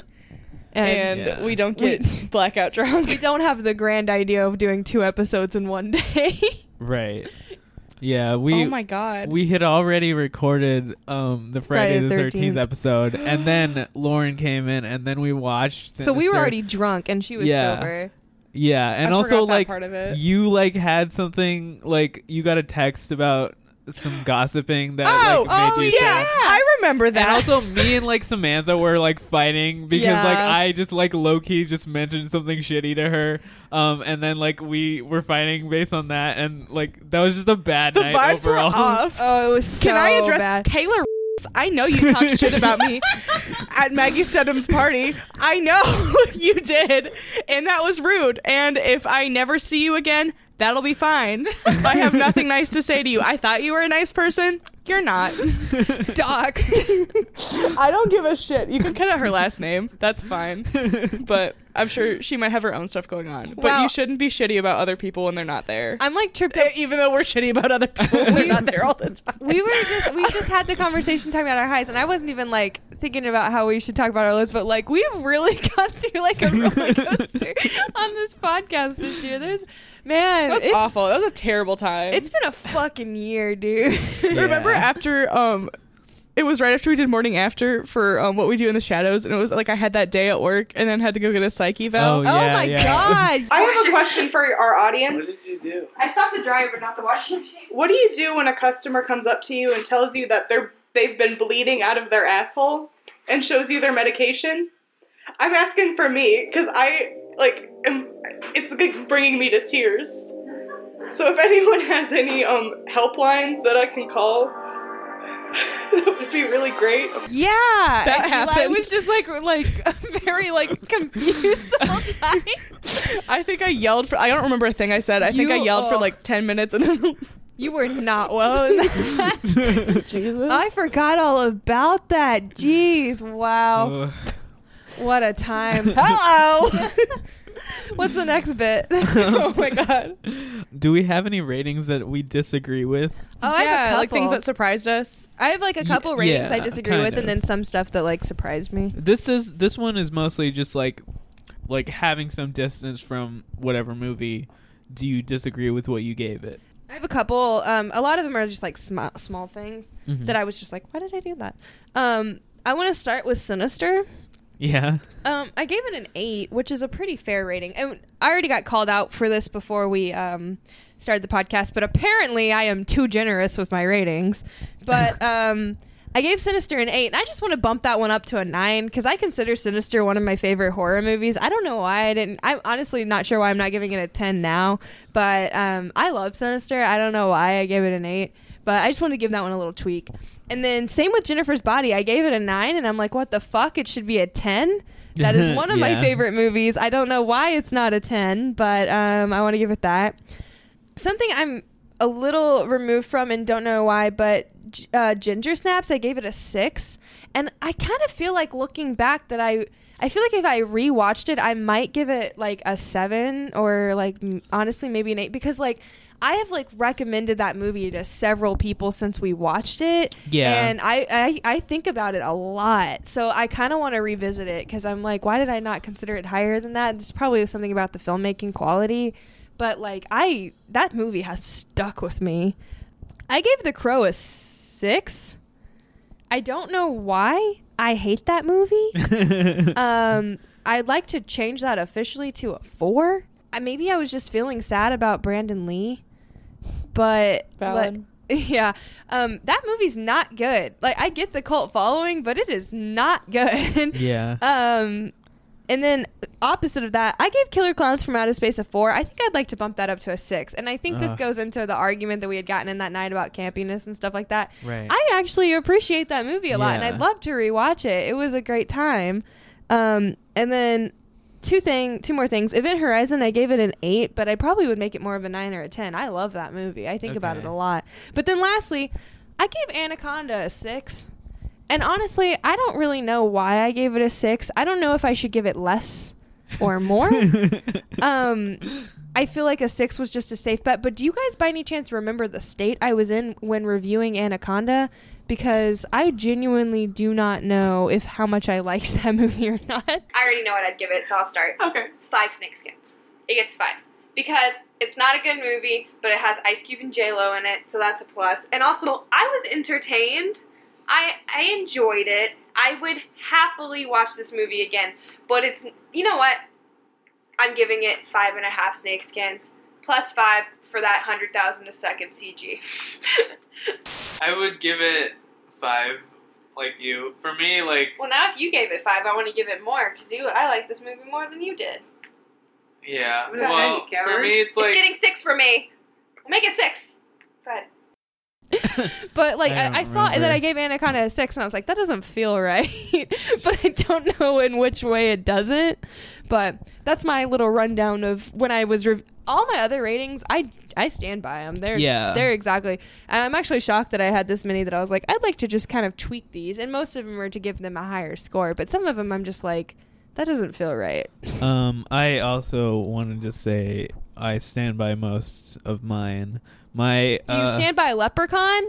and, Yeah. we don't We- get (laughs) blackout drunk. we don't have the grand idea of doing two episodes in one day. Right. Yeah, (laughs) we oh my god! we had already recorded um the Friday, Friday the the 13th 13th. episode and (gasps) then Lauren came in and then we watched so we were already drunk and she was Yeah. sober. Yeah, and I also that like part of it. you like had something like you got a text about some gossiping that oh, like oh made you yeah, sad. I remember that. And also me and like Samantha were like fighting because like I just like low key just mentioned something shitty to her. Um and then like we were fighting based on that and like that was just a bad the night vibes overall. were off. (laughs) Oh, it was so Can I address bad. Kayla? I know you talked shit (laughs) about me at Maggie Stedham's party. I know (laughs) you did, and that was rude. And if I never see you again, that'll be fine. (laughs) I have nothing nice to say to you. I thought you were a nice person. You're not. (laughs) Doxed. (laughs) I don't give a shit. You can cut out her last name. That's fine. But I'm sure she might have her own stuff going on. But Well- you shouldn't be shitty about other people when they're not there. I'm like tripped up. Even though we're shitty about other people when (laughs) they're not there all the time. we were just we just had the conversation talking about our highs and i wasn't even like thinking about how we should talk about our lows but like we've really (laughs) gone through like a roller coaster (laughs) on this podcast this year there's man That was it's, awful. That was a terrible time. it's been a fucking year dude Remember after um it was right after we did morning after for um what we do in the shadows and it was like I had that day at work and then had to go get a psyche valve. Oh, oh my yeah. god I have a question for our audience. What did you do? I stopped the dryer, but not the washing machine. What do you do when a customer comes up to you and tells you that they're they've been bleeding out of their asshole and shows you their medication? I'm asking for me because I like am. It's like bringing me to tears. So if anyone has any um helplines that I can call, (laughs) that would be really great. Yeah, That and Eli happened. was (laughs) just like like (laughs) very like confused the whole time. I think I yelled for. I don't remember a thing I said. I think I You- yelled for oh. like ten minutes and then. You were not well in that. Jesus. I forgot all about that. Jeez, wow. Ugh. What a time. Hello. (laughs) What's the next bit? (laughs) (laughs) oh my god. Do we have any ratings that we disagree with? Oh, I have a yeah, like things that surprised us. I have like a couple Ye- ratings I yeah, disagree kind with, and then some stuff that like surprised me. This is this one is mostly just like like having some distance from whatever movie. Do you disagree with what you gave it? I have a couple. Um, a lot of them are just like small, small things Mhm. that I was just like, why did I do that? Um, I want to start with Sinister. Yeah. Um, I gave it an eight, which is a pretty fair rating. And I already got called out for this before we um, started the podcast, but apparently I am too generous with my ratings. But (laughs) um, I gave Sinister an eight, and I just want to bump that one up to a nine because I consider Sinister one of my favorite horror movies. I don't know why I didn't. I'm honestly not sure why I'm not giving it a ten now, but um, I love Sinister. I don't know why I gave it an eight. But I just want to give that one a little tweak. And then same with Jennifer's Body. I gave it a nine, and I'm like, what the fuck? It should be a ten. That is (laughs) one of my favorite movies. I don't know why it's not a ten, but um, I want to give it that. Something I'm a little removed from and don't know why, but uh, Ginger Snaps, I gave it a six, and I kind of feel like looking back that I. I feel like if I rewatched it, I might give it like a seven or like m- honestly maybe an eight because like I have like recommended that movie to several people since we watched it. Yeah. And I, I, I think about it a lot. So I kind of want to revisit it because I'm like, why did I not consider it higher than that? It's probably something about the filmmaking quality. But like, I, that movie has stuck with me. I gave The Crow a six. I don't know why. I hate that movie. (laughs) um, I'd like to change that officially to a four. Uh, maybe I was just feeling sad about Brandon Lee, but Valid. but- (laughs) yeah, um, that movie's not good. Like I get the cult following, but it is not (laughs) good. Yeah. Um, and then opposite of that, I gave Killer Clowns from Outer Space a four. I think I'd like to bump that up to a six. And I think this goes into the argument that we had gotten in that night about campiness and stuff like that. Right. I actually appreciate that movie a lot, and I'd love to rewatch it. It was a great time. Um, and then two thing, two more things. Event Horizon, I gave it an eight, but I probably would make it more of a nine or a ten. I love that movie. I think about it a lot. But then lastly, I gave Anaconda a six. And honestly, I don't really know why I gave it a six. I don't know if I should give it less or more. (laughs) um, I feel like a six was just a safe bet. But do you guys, by any chance, remember the state I was in when reviewing Anaconda? Because I genuinely do not know if how much I liked (laughs) that movie or not. I already know what I'd give it, so I'll start. Okay. Five snakeskins. It gets five. Because it's not a good movie, but it has Ice Cube and J Lo in it, so that's a plus. And also, I was entertained. I I enjoyed it. I would happily watch this movie again. But it's you know what? I'm giving it five and a half snakeskins plus five for that hundred thousand a second CG. (laughs) I would give it five, like you. For me, like well, now if you gave it five, I want to give it more because you I like this movie more than you did. yeah. I'm Well, for me, it's like getting six for me. We'll make it six. Go (laughs) ahead. But like I I, I, saw that. I gave Anaconda a six, and I was like, that doesn't feel right. (laughs) but I don't know in which way it doesn't. But that's my little rundown of when I was rev- all my other ratings. I I stand by them. They're Yeah. they're exactly. And I'm actually shocked that I had this many. That I was like, I'd like to just kind of tweak these, and most of them are to give them a higher score. But some of them, I'm just like, that doesn't feel right. (laughs) Um, I also wanted to say I stand by most of mine. My Do you uh, stand by Leprechaun?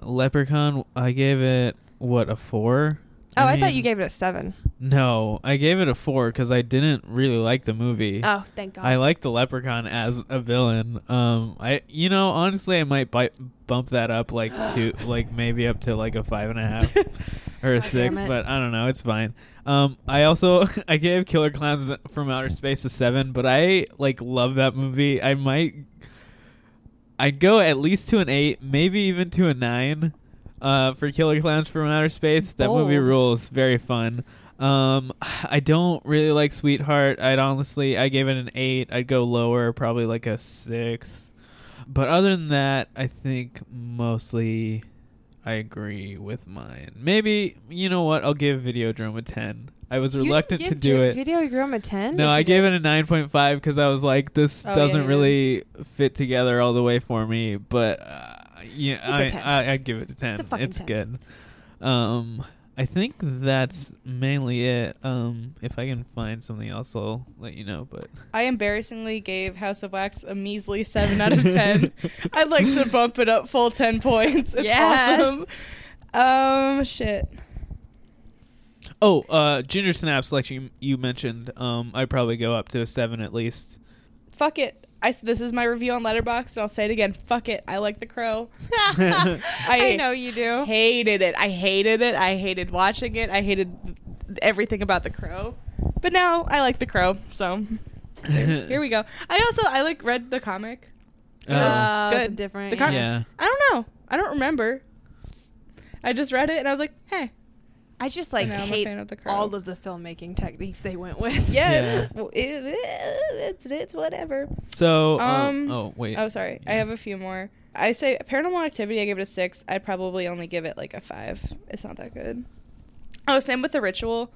Leprechaun, I gave it what a four. Oh, I, thought mean, you gave it a seven. No, I gave it a four because I didn't really like the movie. Oh, thank God. I like the Leprechaun as a villain. Um, I you know honestly I might bi- bump that up like (gasps) to like maybe up to like a five and a half (laughs) or a God six, but I don't know. It's fine. Um, I also (laughs) I gave Killer Clowns from Outer Space a seven, but I like love that movie. I might I'd go at least to an eight, maybe even to a nine. Uh, for Killer Clowns from Outer Space, that movie rules. Very fun. Um, I don't really like Sweetheart. I'd honestly, I gave it an eight. I'd go lower, probably like a six. But other than that, I think mostly I agree with mine. Maybe you know what? I'll give Videodrome a ten. I was You reluctant to do it. Videodrome a ten. No, I gave it a 9.5 because I was like, this Oh, doesn't really fit together all the way for me. But uh, yeah, It's I, 10. I, I'd give it a 10. It's a fucking 10. good. Um, I think that's mainly it. Um, if I can find something else, I'll let you know. But I embarrassingly gave House of Wax a measly 7 out of 10. (laughs) I'd like to bump it up full 10 points. It's Yes. awesome. Um, shit. oh, uh, Ginger Snaps, like you you mentioned, um, I'd probably go up to a seven at least. Fuck it. I, s- this is my review on Letterboxd, and I'll say it again. Fuck it. I like The Crow. (laughs) I, I know you do. hated it. I hated it. I hated watching it. I hated everything about The Crow. But now I like The Crow, so there- (laughs) here we go. I also I like read the comic. Oh, oh it's good. different, The comic. yeah. I don't know. I don't remember. I just read it and I was like, hey. I just like now I'm a hate fan of The Crow. all of the filmmaking techniques they went with. Yeah, well, it- it's it's whatever. So, uh, Um. oh wait, Oh, sorry. I have a few more. I say Paranormal Activity. I give it a six. I'd probably only give it like a five. It's not that good. Oh, same with The Ritual.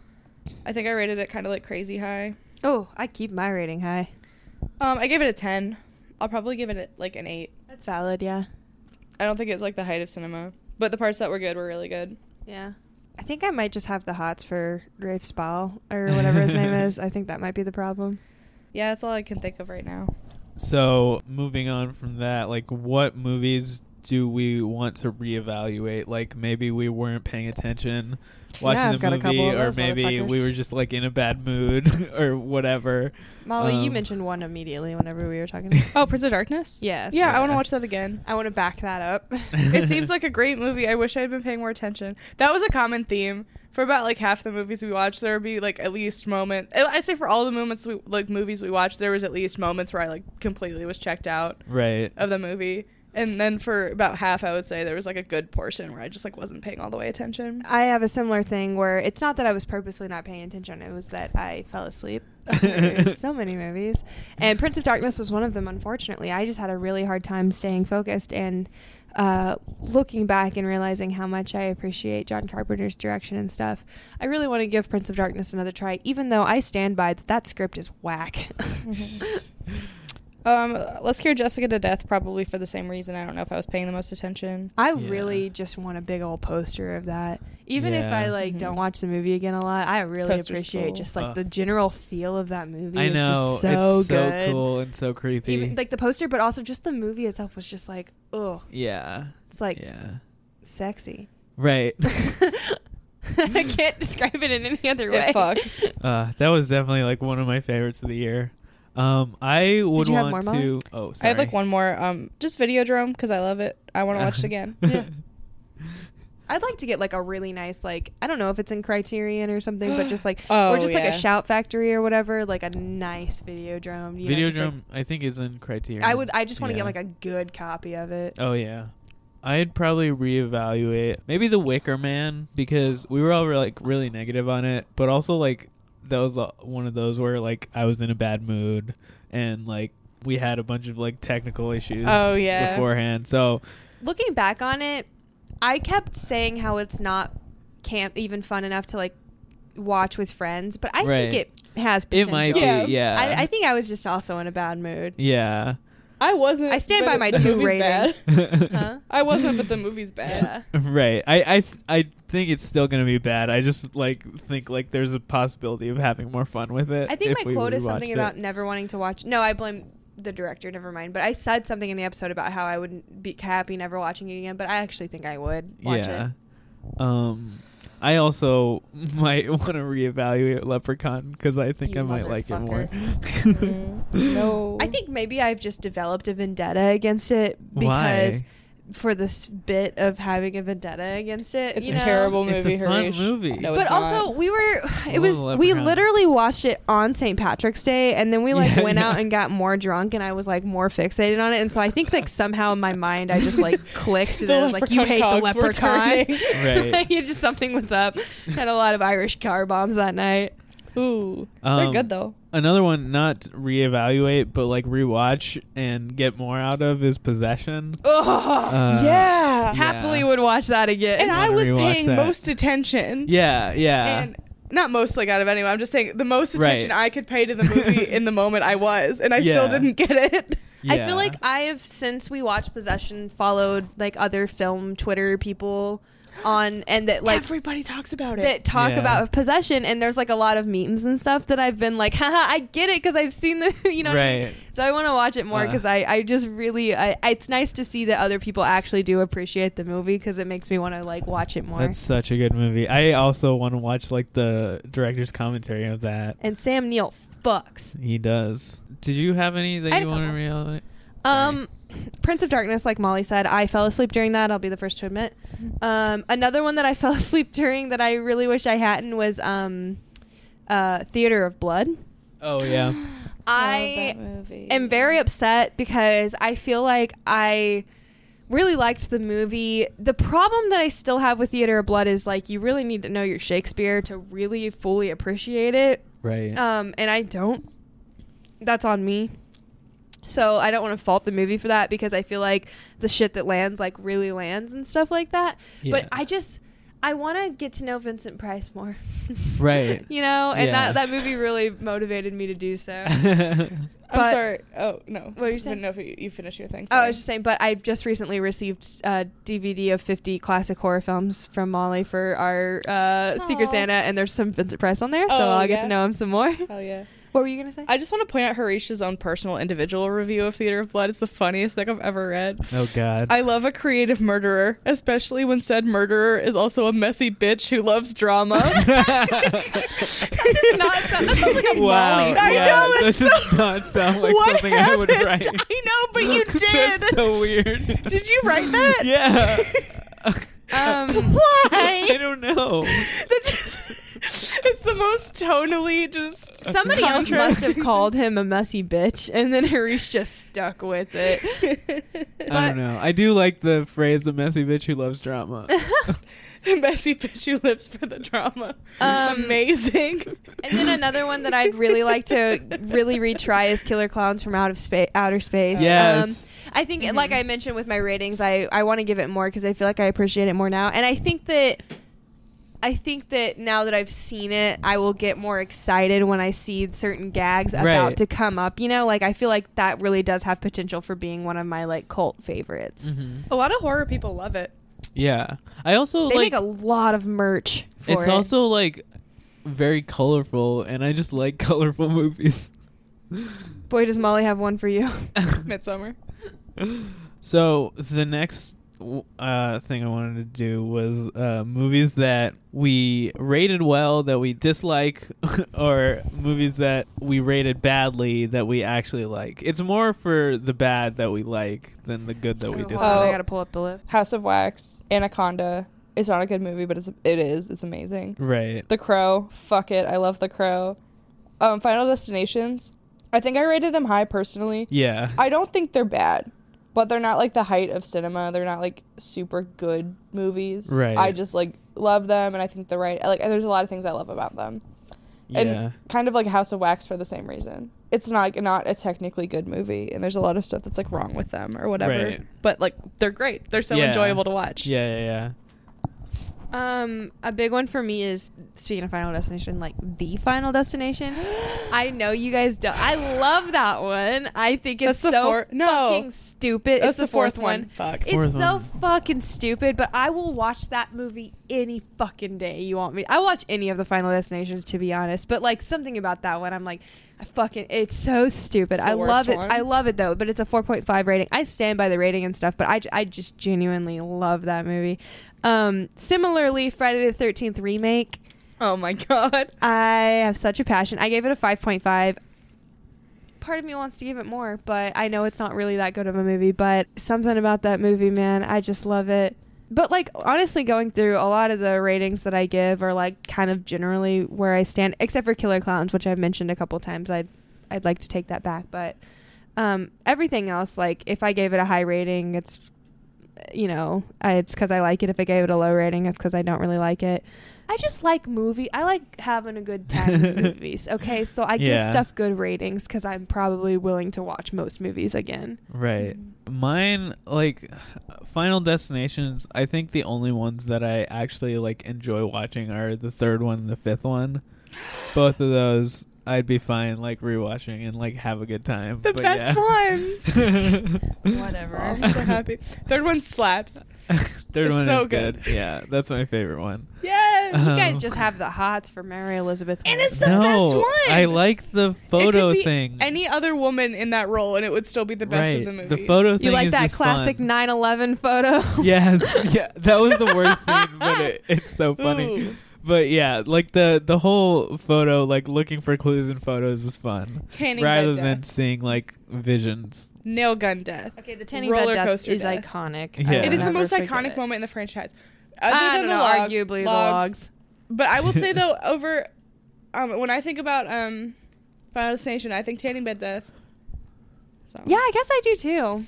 I think I rated it kind of like crazy high. Oh, I keep my rating high. Um, I gave it a ten. I'll probably give it like an eight. That's valid, yeah. I don't think it's like the height of cinema, but the parts that were good were really good. Yeah. I think I might just have the hots for Rafe Spall or whatever his name is. (laughs) I think that might be the problem. Yeah, that's all I can think of right now. So moving on from that, like what movies do we want to reevaluate? Like maybe we weren't paying attention watching Yeah, the movie, or maybe we were just like in a bad mood (laughs) or whatever. Molly, you Um, mentioned one immediately whenever we were talking. (laughs) Oh, Prince of Darkness. yes. Yeah, I want to watch that again. I want to back that up. (laughs) it seems like a great movie. I wish I had been paying more attention. That was a common theme for about like half the movies we watched. There would be like at least moment. I'd say for all the moments we like movies we watched, there was at least moments where I like completely was checked out Right. of the movie. And then for about half, I would say there was like a good portion where I just like wasn't paying all the way attention. I have a similar thing where it's not that I was purposely not paying attention; it was that I fell asleep. (laughs) So many movies, and Prince of Darkness was one of them. Unfortunately, I just had a really hard time staying focused and uh, looking back and realizing how much I appreciate John Carpenter's direction and stuff. I really want to give Prince of Darkness another try, even though I stand by that that script is whack. (laughs) Um, let's scare Jessica to death probably for the same reason. I don't know if I was paying the most attention. I really just want a big old poster of that. Even if I Yeah. like Mhm. don't watch the movie again a lot, I really Poster's appreciate cool. just like Uh, the general feel of that movie. I It's know just so it's good. so cool and so creepy. Even like the poster, but also just the movie itself was just like, oh, yeah. it's like Yeah. sexy. Right. (laughs) I can't describe it in any other way. It fucks. uh, that was definitely like one of my favorites of the year. Um, I would you have want more, Molly? to. Oh, sorry. I have like one more. Um, just Videodrome because I love it. I want to watch it (laughs) again. Yeah. (laughs) I'd like to get like a really nice like I don't know if it's in Criterion or something, but just like (gasps) Oh, or just like a Shout Factory or whatever, like a nice Videodrome. You know, just, like- Videodrome, I think, is in Criterion. I would. I just want to Yeah. get like a good copy of it. Oh yeah. I'd probably reevaluate maybe The Wicker Man because we were all re- like really negative on it, but also like that was uh, one of those where like I was in a bad mood and like we had a bunch of like technical issues Oh, yeah. beforehand. So Looking back on it, I kept saying how it's not camp even fun enough to like watch with friends, but I Right. think it has. potential. It might be, Yeah. yeah. I, I think I was just also in a bad mood. yeah. I wasn't. I stand by my two rating. bad. Huh? (laughs) (laughs) I wasn't, but the movie's bad. right. I, I, I think it's still gonna be bad. I just like think like there's a possibility of having more fun with it. I think if my quote is something it. about never wanting to watch. No, I blame the director. Never mind. But I said something in the episode about how I wouldn't be happy never watching it again. But I actually think I would watch yeah. it. Um, I also (laughs) might want to reevaluate Leprechaun because I think You I might like it more. (laughs) Mm-hmm. no. I think maybe I've just developed a vendetta against it because Why? For this bit of having a vendetta against it. It's you a know? terrible It's movie. a fun Harish. movie. No, but also not. we were (sighs) it was. We literally watched it on St. Patrick's Day and then we like Yeah, went out and got more drunk and I was like more fixated on it and so I think like somehow in my mind I just like (laughs) clicked The that I was like you hate the cogs were leprechaun. (laughs) Right. (laughs) it just something was up. Had a lot of Irish car bombs that night. Ooh, Um, they're good though. Another one, not reevaluate, but like rewatch and get more out of is Possession. Ugh. Uh, yeah. Happily would watch that again. And I wanna was paying that. most attention. Yeah, yeah. And not most like out of anyone. I'm just saying the most attention Right. I could pay to the movie (laughs) in the moment I was, and I still didn't get it. I feel like I have since we watched Possession followed like other film Twitter people on and that like Everybody talks about it. that talk Yeah. about possession and there's like a lot of memes and stuff that I've been like (laughs) haha I get it because I've seen the (laughs) you know what I mean? So I want to watch it more Uh. because I, I just really I, it's nice to see that other people actually do appreciate the movie because it makes me want to like watch it more That's such a good movie. I also want to watch like the director's commentary of that. and Sam Neill fucks He does. Did you have any that had you want to couple. reevaluate? Um, Prince of Darkness, like Molly said, I fell asleep during that. I'll be the first to admit. Um, another one that I (laughs) fell asleep during that I really wish I hadn't was um, uh, Theater of Blood. Oh yeah. (gasps) I am very upset because I feel like I really liked the movie. The problem that I still have with Theater of Blood is like you really need to know your Shakespeare to really fully appreciate it. Right. Um, and I don't. That's on me. So I don't want to fault the movie for that because I feel like the shit that lands like really lands and stuff like that. Yeah. But I just I want to get to know Vincent Price more. (laughs) Right. you know, and Yeah. that that movie (laughs) really motivated me to do so. (laughs) I'm sorry. Oh no. What were you saying? Didn't know if you, you finished your thing. Oh, I was just saying, but I've just recently received a DVD of 50 classic horror films from Molly for our uh, Secret Santa, and there's some Vincent Price on there, so Oh, I'll get to know him some more. Hell yeah. What were you gonna say? I just want to point out Harish's own personal individual review of Theater of Blood. It's the funniest thing I've ever read. oh god. I love a creative murderer, especially when said murderer is also a messy bitch who loves drama. (laughs) (laughs) that does not sound. That sounds like a wow. Molly. I yeah, know, That it's does so- not sound like (laughs) what something I would write. I know, but you did. That's so weird. Did you write that? yeah. Um, Why? I don't know. (laughs) it's the most tonally just. somebody else must have (laughs) called him a messy bitch, and then Harish just stuck with it. (laughs) I don't know. I do like the phrase "a messy bitch who loves drama." messy bitch who lives for the drama. Um, Amazing. And then another one that I'd really like to really retry is Killer Clowns from Out of Space, Outer Space. Yes. Um, I think, like I mentioned with my ratings, I, I want to give it more because I feel like I appreciate it more now. And I think that I think that now that I've seen it, I will get more excited when I see certain gags about Right. to come up. You know, like I feel like that really does have potential for being one of my like cult favorites. Mhm. A lot of horror people love it. Yeah. I also They like. make a lot of merch. For it's it. also like very colorful, and I just like (laughs) colorful movies. boy does Molly have one for you. (laughs) Midsummer. So the next w- uh, thing I wanted to do was uh, movies that we rated well that we dislike, (laughs) or movies that we rated badly that we actually like. It's more for the bad that we like than the good that we Oh, dislike. hold on, I Oh. gotta pull up the list. House of Wax, Anaconda. It's not a good movie, but it's it is. It's amazing. Right. The Crow. Fuck it. I love The Crow. Um, Final Destinations. I think I rated them high personally. Yeah. I don't think they're bad, but they're not like the height of cinema. They're not like super good movies. Right. I just like love them, and I think they're right. Like, there's a lot of things I love about them. Yeah. And kind of like House of Wax for the same reason. It's not like, not a technically good movie, and there's a lot of stuff that's like wrong with them or whatever. Right. But like they're great. They're so Yeah. enjoyable to watch. Yeah, yeah, yeah. Um, a big one for me is speaking of Final Destination, like the Final Destination. (gasps) I know you guys don't. I love that one. I think it's so four- no. fucking stupid. That's it's the, the fourth fourth, one. one. Fuck. It's Fourth so one. fucking stupid. But I will watch that movie any fucking day you want me. I watch any of the Final Destinations to be honest. But like something about that one, I'm like, I fucking. It's so stupid. It's I love it. one. I love it though. But it's a 4.5 rating. I stand by the rating and stuff. But I, I just genuinely love that movie. Um, similarly, Friday the 13th remake. Oh my god. I have such a passion. I gave it a 5.5 part of me wants to give it more, but I know it's not really that good of a movie. But something about that movie, man, I just love it. But like honestly, going through a lot of the ratings that I give are like kind of generally where I stand, except for Killer Clowns, which I've mentioned a couple times. I'd I'd like to take that back, but um, everything else, like if I gave it a high rating, it's you know, I, it's because I like it. If I gave it a low rating, it's because I don't really like it. I just like movie. I like having a good time in (laughs) movies. Okay, so I give Yeah. stuff good ratings because I'm probably willing to watch most movies again. Right. Mine like Final Destinations, I think the only ones that I actually like enjoy watching are the third one and the fifth one. (gasps) Both of those I'd be fine like rewatching and like have a good time. The But best yeah. ones. (laughs) Whatever. I'm so happy. Third one slaps. (laughs) Third It's one so is good. Yeah, that's my favorite one. Yes. you guys Um, just have the hots for Mary Elizabeth. And it's the no, best one. I like the photo it could be thing. Any other woman in that role, and it would still be the best right. of the movie. The photo thing You like is that just classic fun. 9/11 photo? yes, (laughs) yeah, that was the worst thing, but it, it's so funny. Ooh. But yeah, like the the whole photo, like looking for clues in photos is fun, Tanning rather bed than death. seeing like visions. Nail gun death. Okay, the tanning roller bed death coaster is death. iconic. Yeah. It is the Never most forget iconic it. moment in the franchise. I Other don't than the know, logs, arguably the logs. logs. But I will say (laughs) though, over um, when I think about um, Final Destination, I think tanning bed death. So. Yeah, I guess I do too.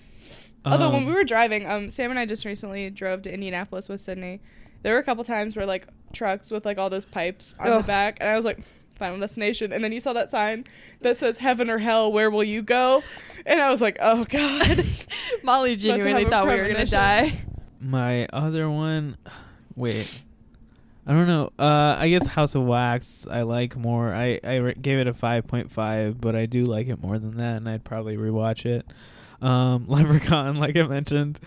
Although when Um, we were driving, um, Sam and I just recently drove to Indianapolis with Sydney. There were a couple times where like trucks with like all those pipes on the back, and I was like, "Final Destination," and then you saw that sign that says "Heaven or Hell, where will you go?" And I was like, "Oh God." (laughs) Molly genuinely thought we were gonna die. my other one, wait, I don't know. Uh, I guess House of Wax I like more. I I ra- gave it a five point five, but I do like it more than that, and I'd probably rewatch it. Um, (laughs) Leprechaun, like I mentioned,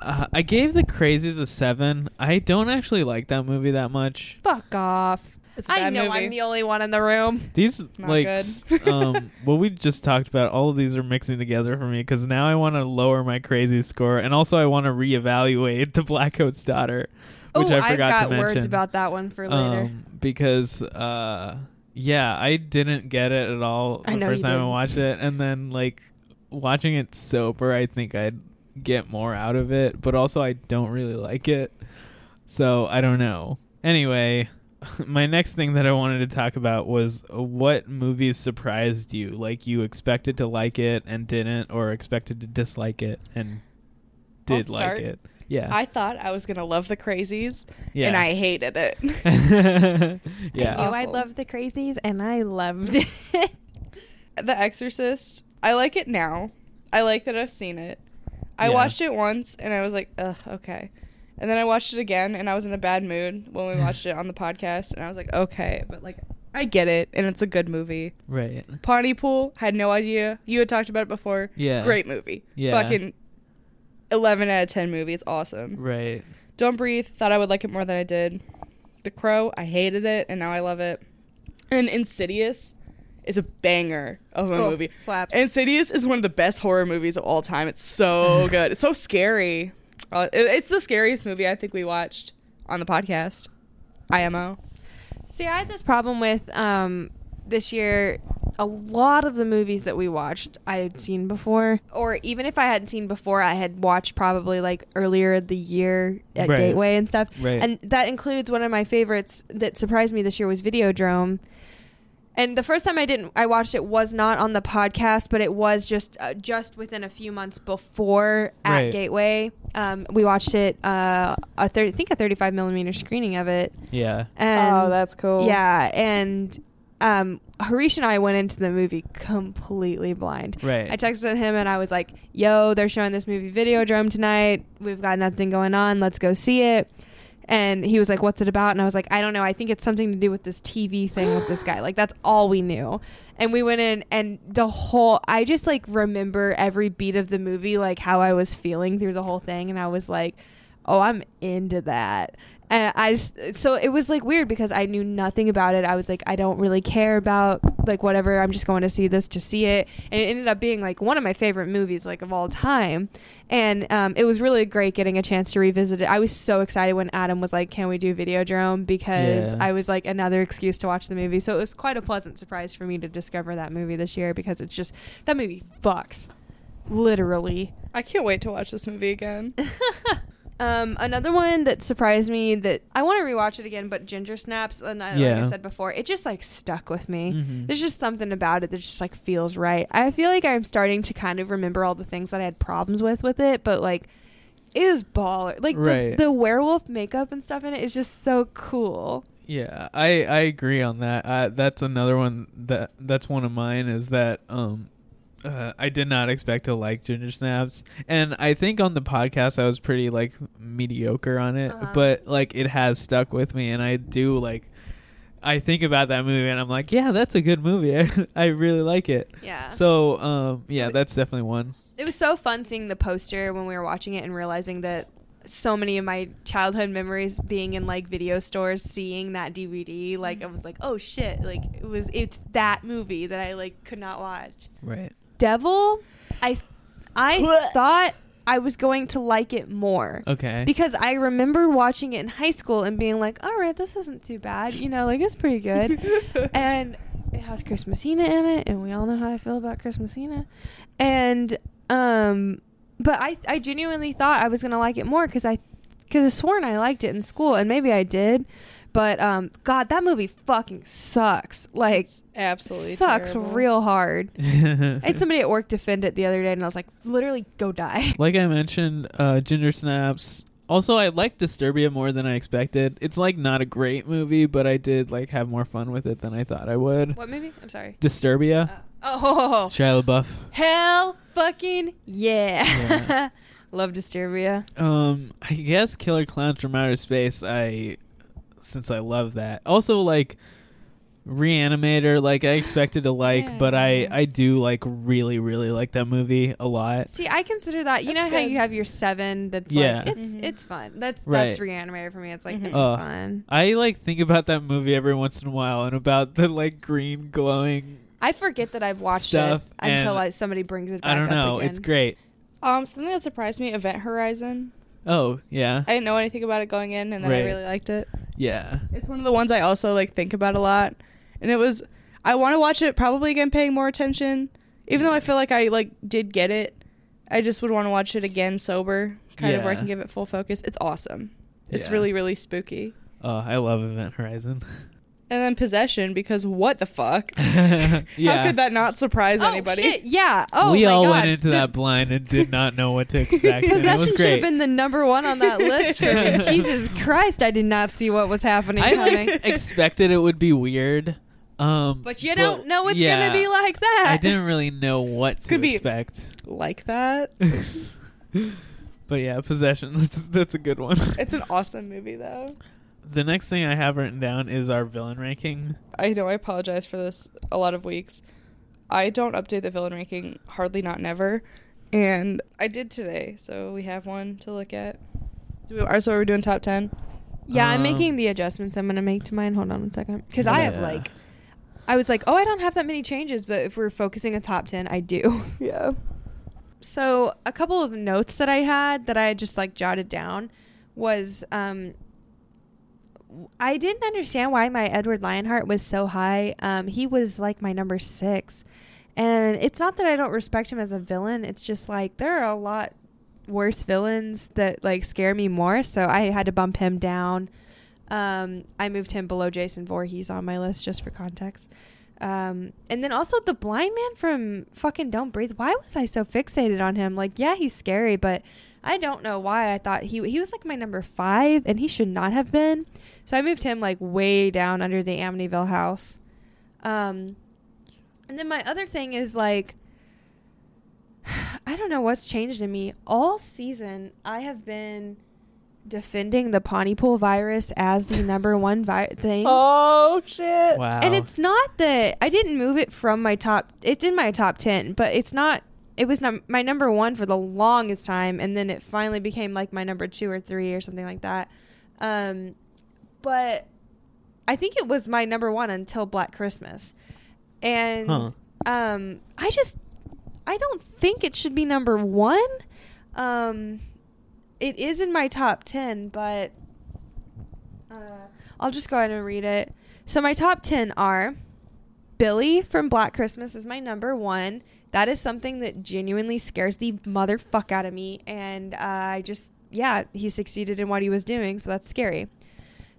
uh, I gave The Crazies a seven. I don't actually like that movie that much. Fuck off. It's a I bad know movie. I'm the only one in the room. These Not like good. s- (laughs) um what we just talked about all of these are mixing together for me because now I want to lower my crazy score and also I want to reevaluate (laughs) the Blackcoat's daughter which oh, I forgot have to got words about that one for later. um, because uh yeah I didn't get it at all I the know first you time I didn't. watched it and then like watching it sober I think I'd get more out of it but also I don't really like it so I don't know anyway (laughs) my next thing that I wanted to talk about was uh, what movies surprised you? Like you expected to like it and didn't, or expected to dislike it and I'll did like start. it. Yeah. I thought I was gonna love the Crazies, Yeah. and I hated it. (laughs) yeah. I knew I Awful. loved the crazies and I loved (laughs) it. The Exorcist. I like it now. I like that I've seen it. I Yeah. watched it once and I was like, ugh, okay. And then I watched it again and I was in a bad mood when we watched it on the podcast and I was like, okay, but like I get it and it's a good movie. Right. Pontypool, had no idea. You had talked about it before. Yeah. Great movie. Yeah. Fucking 11 out of 10 movie. It's awesome. Right. Don't Breathe, thought I would like it more than I did. The Crow, I hated it and now I love it. And Insidious is a banger of a Oh, movie. slaps. Insidious is one of the best horror movies of all time. It's so (laughs) good. It's so scary. Uh, it- it's the scariest movie I think we watched on the podcast. IMO. See, I had this problem with um, this year. A lot of the movies that we watched, I had seen before, or even if I hadn't seen before, I had watched probably like earlier the year at Right. Gateway and stuff. Right. And that includes one of my favorites that surprised me this year was Videodrome. And the first time I didn't, I watched it was not on the podcast, but it was just uh, just within a few months before at Right. Gateway. Um, we watched it, uh, a 30, I think a 35 millimeter screening of it. Yeah. And Oh, that's cool. Yeah, and um, Harish and I went into the movie completely blind. Right. I texted him and I was like, "Yo, they're showing this movie Videodrome tonight. We've got nothing going on. Let's go see it." And he was like, "What's it about?" And I was like, "I don't know. I think it's something to do with this TV thing with this guy. Like that's all we knew." And we went in, and the whole I just like remember every beat of the movie, like how I was feeling through the whole thing, and I was like, "Oh, I'm into that." And I just so it was like weird because I knew nothing about it. I was like, I don't really care about like whatever. I'm just going to see this to see it, and it ended up being like one of my favorite movies like of all time. And um, it was really great getting a chance to revisit it. I was so excited when Adam was like, "Can we do Videodrome?" Because Yeah. I was like another excuse to watch the movie. So it was quite a pleasant surprise for me to discover that movie this year because it's just that movie fucks, literally. I can't wait to watch this movie again. (laughs) Um, another one that surprised me that I want to rewatch it again, but Ginger Snaps, and I, like I said before, it just like stuck with me. Mhm. There's just something about it that just like feels right. I feel like I'm starting to kind of remember all the things that I had problems with with it, but like it is baller. Like Right. the, the werewolf makeup and stuff in it is just so cool. Yeah, I I agree on that. Uh, that's another one that that's one of mine is that um uh, I did not expect to like Ginger Snaps, and I think on the podcast I was pretty like mediocre on it, Uh-huh. but like it has stuck with me, and I do like. I think about that movie and I'm like, yeah, that's a good movie. I, (laughs) I really like it. Yeah. So, um, yeah, that's definitely one. It was so fun seeing the poster when we were watching it and realizing that so many of my childhood memories being in like video stores seeing that DVD like I was like oh shit like it was it's that movie that I like could not watch. Right. Devil I I thought I was going to like it more. Okay. Because I remembered watching it in high school and being like, all right, this isn't too bad. You know, like it's pretty good. (laughs) and it has Chris Messina in it, and we all know how I feel about Chris Messina. And, um, but I, I genuinely thought I was going to like it more because I, could have sworn I liked it in school, and maybe I did. But um, God, that movie fucking sucks. Like, absolutely sucks terrible. real hard. (laughs) I had somebody at work defend it the other day, and I was like, literally, go die. (laughs) like I mentioned, uh, Ginger Snaps. Also, I like Disturbia more than I expected. It's like not a great movie, but I did like have more fun with it than I thought I would. What movie? I'm sorry. Disturbia. Oh, (laughs) Shia LaBeouf. hell fucking yeah. Love Disturbia. Um, I guess Killer Clowns from Outer Space. I, since I love that. Also, like Reanimator. Like I expected to like, but I I do like really really like that movie a lot. See, I consider that. You That's know how you have your seven. That's Yeah. like it's Mhm. it's fun. That's Right. that's reanimator for me. It's like it's Uh, fun. I like think about that movie every once in a while and about the like green glowing. I forget that I've watched Stuff, it until and like somebody brings it back I don't up know. again. It's great. Um, something that surprised me: Event Horizon. Oh yeah, I didn't know anything about it going in, and then Right. I really liked it. Yeah. It's one of the ones I also like think about a lot, and it was. I want to watch it probably again, paying more attention. Even though I feel like I like did get it, I just would want to watch it again sober, kind of where I can give it full focus. It's awesome. It's Yeah. really really spooky. Oh, I love Event Horizon. (laughs) And then Possession, because what the fuck? (laughs) yeah. How could that not surprise Oh anybody? shit! Yeah. Oh we my all God. went into Dude, that blind and did not know what to (laughs) expect. and it Possession was should have been the number one on that list for me. (laughs) Jesus Christ! I did not see what was happening I coming. expected it would be weird. Um, but you don't know it's yeah, gonna be like that. I didn't really know what to gonna be- expect. Like that. But yeah, possession. That's that's a good one. it's an awesome movie though. The next thing I have written down is our villain ranking. I know I apologize for this a lot of weeks. I don't update the villain ranking hardly not never. And I did today, so we have one to look at. Do we, are so are we doing top ten? Yeah, I'm Um, making the adjustments I'm gonna make to mine. Hold on one second, because I have like, I was like, oh, I don't have that many changes, but if we're focusing a top ten, I do. (laughs) Yeah. So a couple of notes that I had that I had just like jotted down was um, w- I didn't understand why my Edward Lionheart was so high. Um, he was like my number six, and it's not that I don't respect him as a villain. It's just like there are a lot worse villains that like scare me more. So I had to bump him down. Um, I moved him below Jason Voorhees on my list just for context. Um, and then also the blind man from fucking Don't Breathe. Why was I so fixated on him? Like, yeah, he's scary, but I don't know why I thought he he was like my number five, and he should not have been. So I moved him like way down under the Amityville house. Um, and then my other thing is like, (sighs) I don't know what's changed in me. All season, I have been defending the Pontypool virus as the number (laughs) one vi- thing. Oh shit. Wow. And it's not that I didn't move it from my top. It's in my top ten, but it's not. It was num- my number one for the longest time, and then it finally became like my number two or three or something like that. Um, but I think it was my number one until Black Christmas. and Huh. um, I just I don't think it should be number one. Um, it is in my top ten, but uh, I'll just go ahead and read it. So my top ten are Billy from Black Christmas is my number one. That is something that genuinely scares the motherfuck out of me, and uh, I just yeah, he succeeded in what he was doing, so that's scary.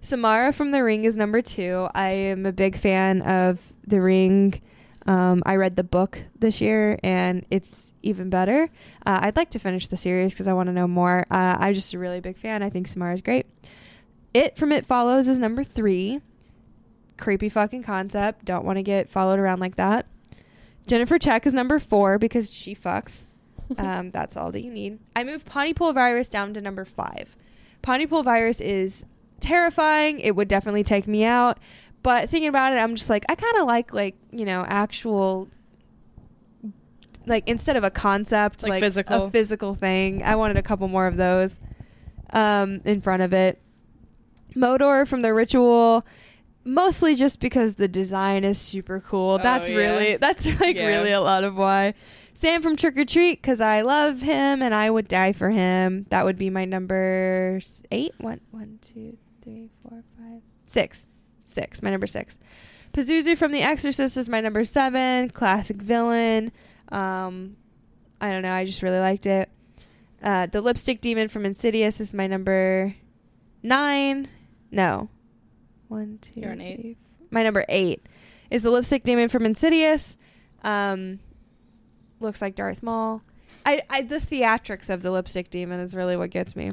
Samara from The Ring is number two. I am a big fan of The Ring. Um, I read the book this year, and it's even better. Uh, I'd like to finish the series because I want to know more. Uh, I'm just a really big fan. I think Samara is great. It from It Follows is number three. Creepy fucking concept. Don't want to get followed around like that. Jennifer Check is number four because she fucks. (laughs) um, that's all that you need. I moved Pontypool Virus down to number five. Pontypool Virus is terrifying. It would definitely take me out. But thinking about it, I'm just like, I kind of like, like, you know, actual, like, instead of a concept, Like like, physical. a physical thing. I wanted a couple more of those um, in front of it. Moder from The Ritual, mostly just because the design is super cool. that's yeah. really, that's (laughs) like Yeah. really a lot of why. Sam from Trick or Treat because I love him and I would die for him. That would be my number eight. One, one, two, three, four, five, six, six. My number six. Pazuzu from The Exorcist is my number seven. Classic villain. Um, I don't know. I just really liked it. Uh, the Lipstick Demon from Insidious is my number nine. No, one, two. You're an eight. three, My number eight is the Lipstick Demon from Insidious. Um, looks like Darth Maul. I, I the theatrics of the Lipstick Demon is really what gets me.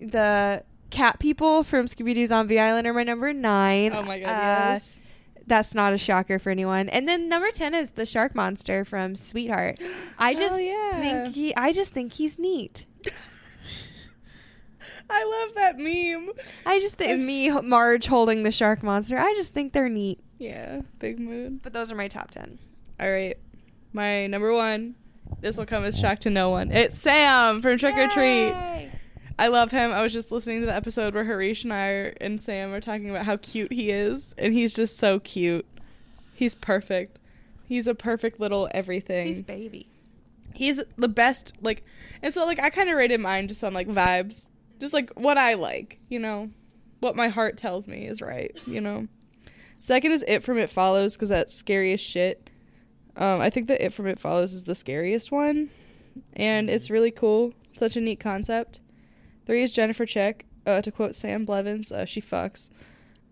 The cat people from Scooby Doo Zombie Island are my number nine. Oh my god, Uh, yes. That's not a shocker for anyone. And then number ten is the shark monster from Sweetheart. (gasps) I just yeah. think he. I just think he's neat. (laughs) (laughs) I love that meme. I just think me, Marge, holding the shark monster. I just think they're neat. Yeah, big mood. But those are my top ten. All right. My number one. This will come as shock to no one. It's Sam from Trick or Treat. I love him. I was just listening to the episode where Harish and I are, and Sam are talking about how cute he is, and he's just so cute. He's perfect. He's a perfect little everything. He's baby. He's the best. Like, and so like I kind of rated mine just on like vibes, just like what I like. You know, what my heart tells me is right. You know. Second is It from It Follows because that's scary as shit. Um, I think that It from It Follows is the scariest one, and it's really cool. Such a neat concept. Three is Jennifer Check. Uh, to quote Sam Blevins, uh, she fucks.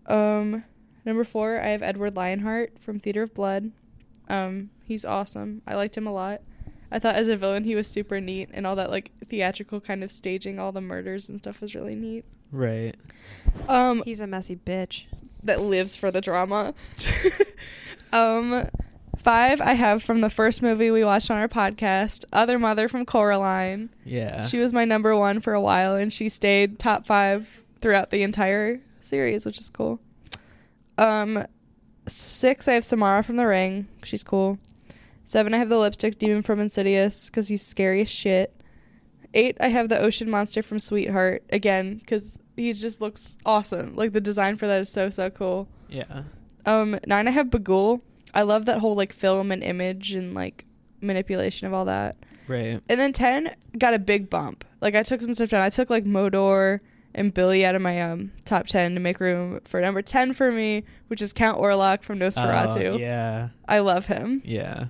Um, number four, I have Edward Lionheart from Theater of Blood. Um, he's awesome. I liked him a lot. I thought as a villain he was super neat, and all that like theatrical kind of staging, all the murders and stuff was really neat. Right. Um, He's a messy bitch. that lives for the drama. (laughs) um, five I have from the first movie we watched on our podcast, Other Mother from Coraline. Yeah. She was my number one for a while, and she stayed top five throughout the entire series, which is cool. Um, six I have Samara from The Ring. She's cool. Seven I have the Lipstick Demon from Insidious because he's scary as shit. Eight I have the Ocean Monster from Sweetheart again because he just looks awesome. Like the design for that is so so cool. Yeah. Um, nine I have Bughuul. I love that whole like film and image and like manipulation of all that. Right. And then ten got a big bump. Like I took some stuff down. I took like Moder and Billy out of my um top ten to make room for number ten for me, which is Count Orlok from Nosferatu. Oh, yeah. I love him. Yeah.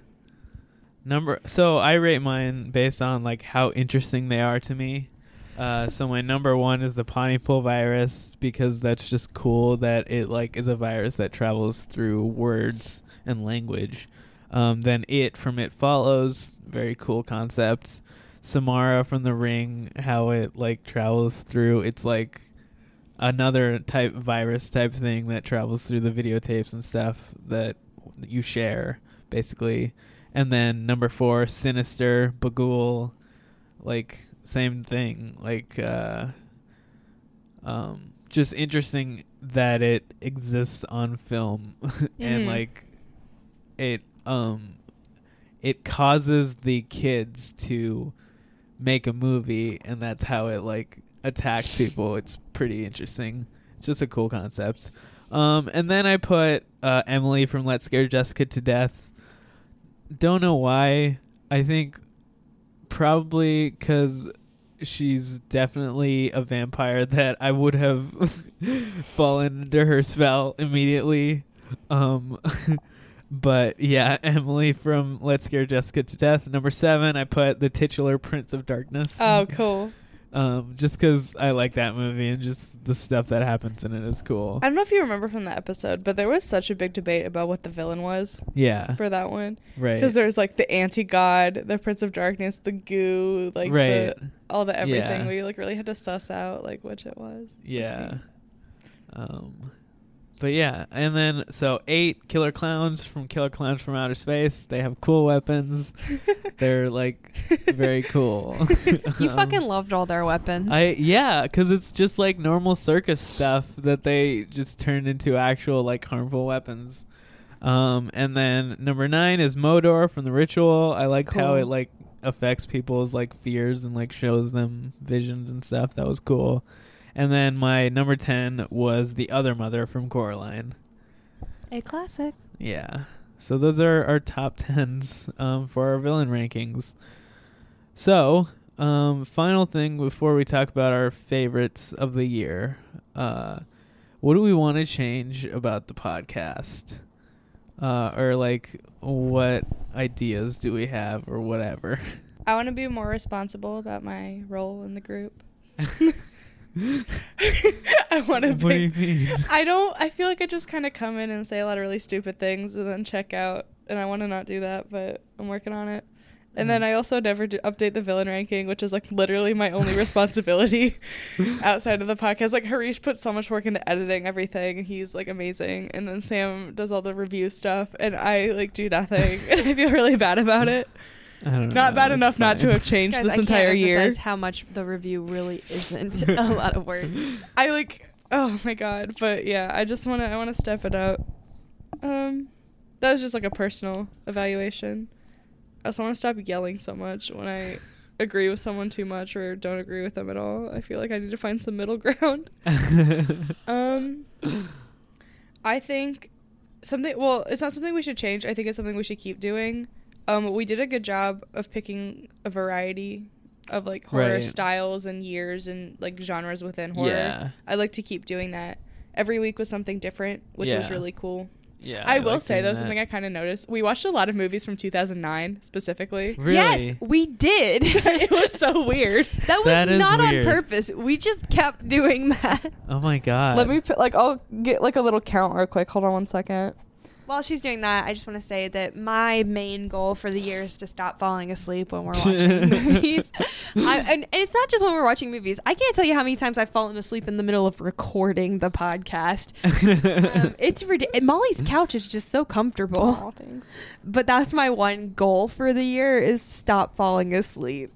Number so I rate mine based on like how interesting they are to me. Uh, so my number one is the Pontypool virus because that's just cool that it like is a virus that travels through words and language. Um, then it from it follows very cool concept. Samara from the Ring, how it like travels through. It's like another type virus type thing that travels through the videotapes and stuff that you share basically. And then number four, Sinister, Bughuul, like same thing. Like uh um just interesting that it exists on film (laughs) and Mhm. like it um it causes the kids to make a movie and that's how it like attacks people. It's pretty interesting. It's just a cool concept. Um, and then I put uh, Emily from Let's Scare Jessica to Death. Don't know why. I think probably because she's definitely a vampire that I would have (laughs) fallen into her spell immediately. Um, (laughs) but yeah, Emily from Let's Scare Jessica to Death. Number seven, I put the titular Prince of Darkness. Oh, cool. Um, just because I like that movie and just the stuff that happens in it is cool. I don't know if you remember from that episode, but there was such a big debate about what the villain was. Yeah. For that one. Right. Because there's like the anti god, the Prince of Darkness, the goo, like Right. the, all the everything. Yeah. We like really had to suss out like which it was. Yeah. Um, but yeah, and then so eight killer clowns from Killer Clowns from Outer Space. They have cool weapons. (laughs) They're like very cool. You (laughs) Um, fucking loved all their weapons. I yeah, because it's just like normal circus stuff that they just turned into actual like harmful weapons. Um, and then number nine is Moder from the Ritual. I liked how it like affects people's like fears and like shows them visions and stuff. That was cool. And then my number ten was the other mother from Coraline. a classic. Yeah. So those are our top (laughs) tens um, for our villain rankings. So, um, final thing before we talk about our favorites of the year, uh, what do we want to change about the podcast? Uh, or like, what ideas do we have, or whatever? I want to be more responsible about my role in the group. (laughs) (laughs) I want to. What do you mean? I don't. I feel like I just kind of come in and say a lot of really stupid things and then check out. And I want to not do that, but I'm working on it. And then mm. I also never do update the villain ranking, which is like literally my only responsibility (laughs) outside of the podcast. Like Harish puts so much work into editing everything. He's like amazing. And then Sam does all the review stuff and I like do nothing. (laughs) and I feel really bad about it. I don't know, bad it's enough not to have changed Guys, this I can't entire year. emphasize How much the review really isn't a (laughs) lot of work. I like oh my god, but yeah, I just want to I want to step it up. Um that was just like a personal evaluation. I also want to stop yelling so much when I agree with someone too much or don't agree with them at all. I feel like I need to find some middle (laughs) ground. (laughs) um I think something well, it's not something we should change. I think it's something we should keep doing. Um we did a good job of picking a variety of like horror Right. styles and years and like genres within horror. Yeah. I like to keep doing that. Every week was something different, which was really cool. Yeah, I, I will say though, that. something I kind of noticed. We watched a lot of movies from 2009 specifically. Yes, we did. (laughs) it was so weird. (laughs) That was That is not weird. on purpose. We just kept doing that. Oh my god. Let me put, like I'll get like a little count real quick. Hold on one second. While she's doing that, I just want to say that my main goal for the year is to stop falling asleep when we're watching (laughs) movies. I, and, and it's not just when we're watching movies. I can't tell you how many times I've fallen asleep in the middle of recording the podcast. (laughs) um, it's ridiculous. Molly's couch is just so comfortable. Aw, thanks. But that's my one goal for the year is stop falling asleep.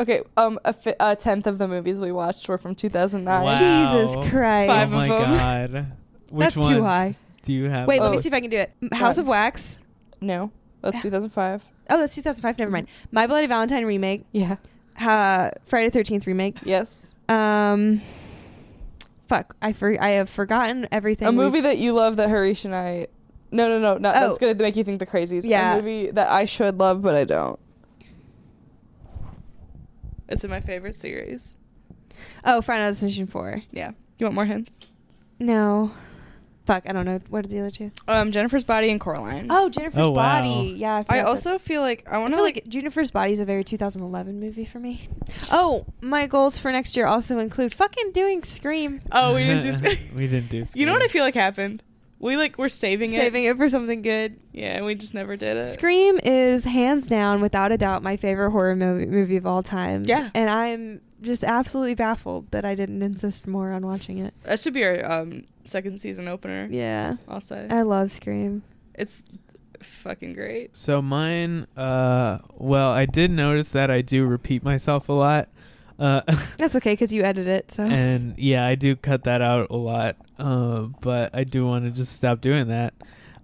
Okay, um, a, fi- a tenth of the movies we watched were from 2009. Wow. Jesus Christ. Oh Five my of them. god. (laughs) Which That's too ones high. Do you have? Wait, let me Oh, see if I can do it. M- House God. of Wax. No, that's 2005. Oh, that's 2005. Never mind. My Bloody Valentine remake. Yeah. Uh, Friday the 13th remake. Yes. Um, fuck. I for I have forgotten everything. A we've- movie that you love that Harish and I. No, no, no, not Oh. that's gonna make you think the crazies. Yeah. A movie that I should love but I don't. It's in my favorite series. Oh, Final Destination 4. Yeah. You want more hints? No. Fuck. I don't know. What are the other two? Um, Jennifer's Body and Coraline. Oh, Jennifer's Oh, wow. Body. Yeah. I forgot that. also feel like I I want to feel like, like Jennifer's Body is a very 2011 movie for me. Oh, my goals for next year also include fucking doing Scream. Oh, we didn't do. (laughs) we didn't do. you know what I feel like happened? We like we're saving it. Saving it for something good. Yeah, and we just never did it. Scream is hands down, without a doubt, my favorite horror movie, movie of all time. Yeah. And I'm just absolutely baffled that I didn't insist more on watching it. That should be our um second season opener. Yeah. I'll say I love Scream. it's fucking great. So mine, uh, well, I did notice that I do repeat myself a lot. Uh, (laughs) That's okay because you edit it. So and yeah, I do cut that out a lot. Uh, but I do want to just stop doing that.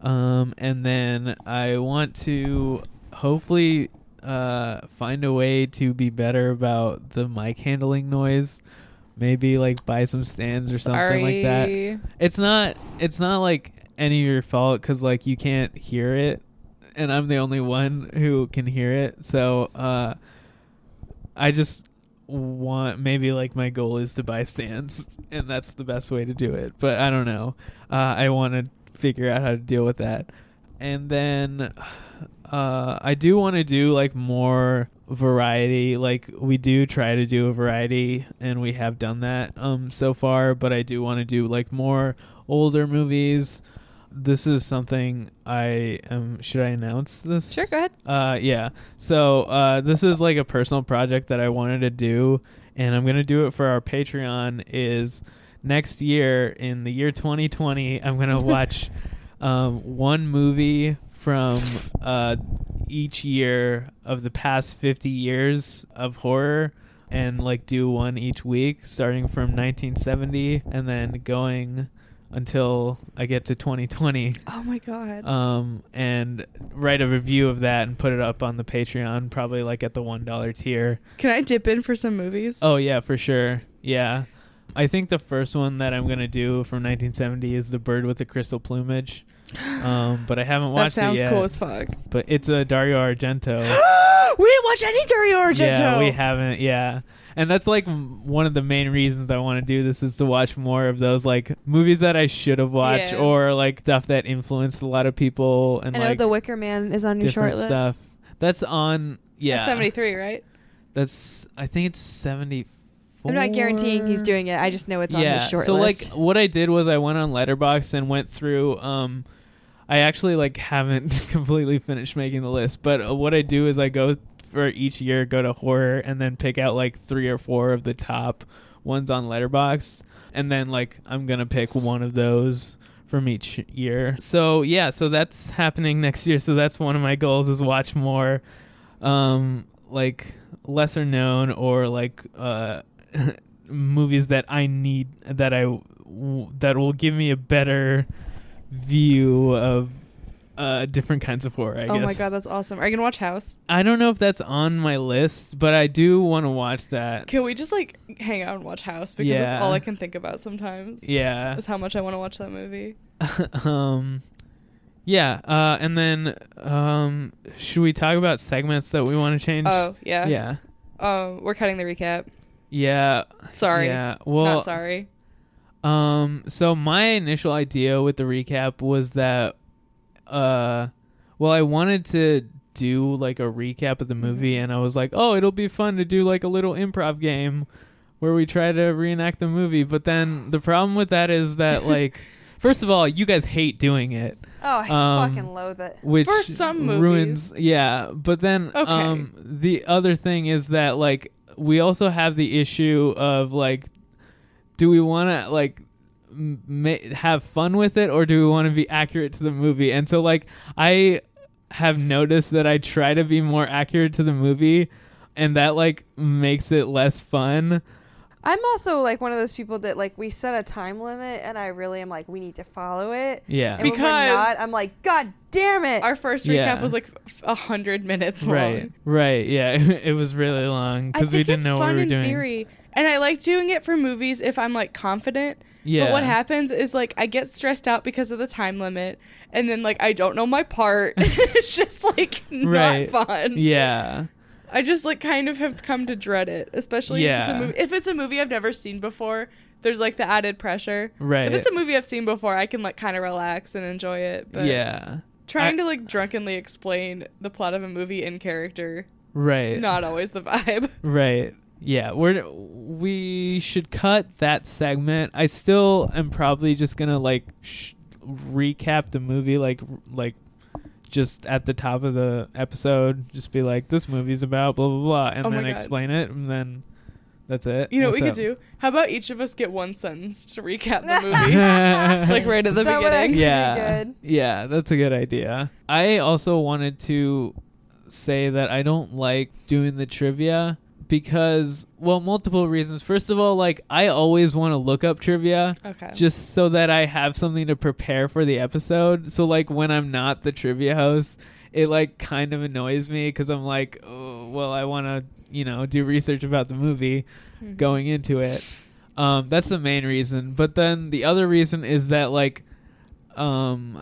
Um, and then I want to hopefully uh, find a way to be better about the mic handling noise maybe like buy some stands or something like that. It's not it's not like any of your fault cuz like you can't hear it and I'm the only one who can hear it. So uh I just want maybe like my goal is to buy stands and that's the best way to do it. But I don't know. Uh I want to figure out how to deal with that. And then uh I do want to do like more variety like we do try to do a variety and we have done that um so far but I do want to do like more older movies. This is something I am should I announce this? Sure, go ahead. uh yeah. So uh this is like a personal project that I wanted to do and I'm going to do it for our Patreon is next year in the year 2020 I'm going to watch (laughs) um, one movie from uh, each year of the past 50 years of horror and like do one each week starting from 1970 and then going until I get to 2020 Oh my god. um, and write a review of that and put it up on the Patreon, probably like at the one dollar tier. Can I dip in for some movies? Oh yeah, for sure. Yeah, I think the first one that I'm gonna do from 1970 is the bird with the crystal plumage. (gasps) Um, but I haven't watched That sounds it yet. cool as fuck. But it's a Dario Argento. (gasps) we didn't watch any Dario Argento. Yeah, we haven't. Yeah, and that's like m- one of the main reasons I want to do this is to watch more of those like movies that I should have watched Yeah. or like stuff that influenced a lot of people and I know like The Wicker Man is on your short different list. stuff. That's on. Yeah, 73, right? That's I think it's seventy. I'm not guaranteeing he's doing it. I just know it's on yeah. his short so list. So like what I did was I went on Letterboxd and went through. Um, I actually like haven't (laughs) completely finished making the list, but uh, what I do is I go for each year, go to horror, and then pick out like three or four of the top ones on Letterboxd, and then like I'm gonna pick one of those from each year. So yeah, so that's happening next year. So that's one of my goals is watch more, um, like lesser known or like uh (laughs) movies that I need that I w- that will give me a better view of uh different kinds of horror. I oh guess. my god, that's awesome. Are you gonna watch House? I don't know if that's on my list, but I do want to watch that. Can we just like hang out and watch House? Because that's all I can think about sometimes. Yeah. Is how much I want to watch that movie. (laughs) um yeah, uh and then um should we talk about segments that we want to change? Oh yeah. Yeah. Um, we're cutting the recap. Yeah. Sorry. Yeah. Well, Not sorry. Um, so my initial idea with the recap was that, uh, well, I wanted to do like a recap of the movie, and I was like, oh, it'll be fun to do like a little improv game where we try to reenact the movie. But then the problem with that is that, (laughs) like, first of all, you guys hate doing it. Oh, I Um, fucking loathe it. Which For some ruins, yeah. But then, Okay. um, the other thing is that like we also have the issue of like, do we want to like have fun with it or do we want to be accurate to the movie? And so like I have noticed that I try to be more accurate to the movie, and that like makes it less fun. I'm also like one of those people that like we set a time limit, and I really am like we need to follow it. Yeah. And when we're Because- not, I'm like, God damn it! Our first recap Yeah. was like f- a hundred minutes long. Right, right, yeah. (laughs) it was really long I because we didn't it's know what fun we were in doing. theory, and I like doing it for movies if I'm like confident. Yeah. But what happens is like I get stressed out because of the time limit, and then like I don't know my part. (laughs) it's just like not Right. fun. Yeah. I just like kind of have come to dread it, especially if it's a Yeah. movie. If it's a movie I've never seen before, there's like the added pressure. Right. If it's a movie I've seen before, I can like kind of relax and enjoy it. But Yeah. Trying I- to like drunkenly explain the plot of a movie in character, Right. not always the vibe. (laughs) Right. Yeah, we're we should cut that segment. I still am probably just gonna like sh- recap the movie, like like just at the top of the episode, just be like, "This movie's about blah blah blah," and Oh then explain it, and then that's it. You know what we up? could do? How about each of us get one sentence to recap the (laughs) movie, (laughs) like right at the That would beginning? be yeah, good. yeah, that's a good idea. I also wanted to say that I don't like doing the trivia because, well, multiple reasons. First of all, like I always want to look up trivia, Okay. just so that I have something to prepare for the episode. So, like when I'm not the trivia host, it like kind of annoys me because I'm like, oh, well, I want to, you know, do research about the movie Mhm. going into it. Um, that's the main reason. But then the other reason is that like, um,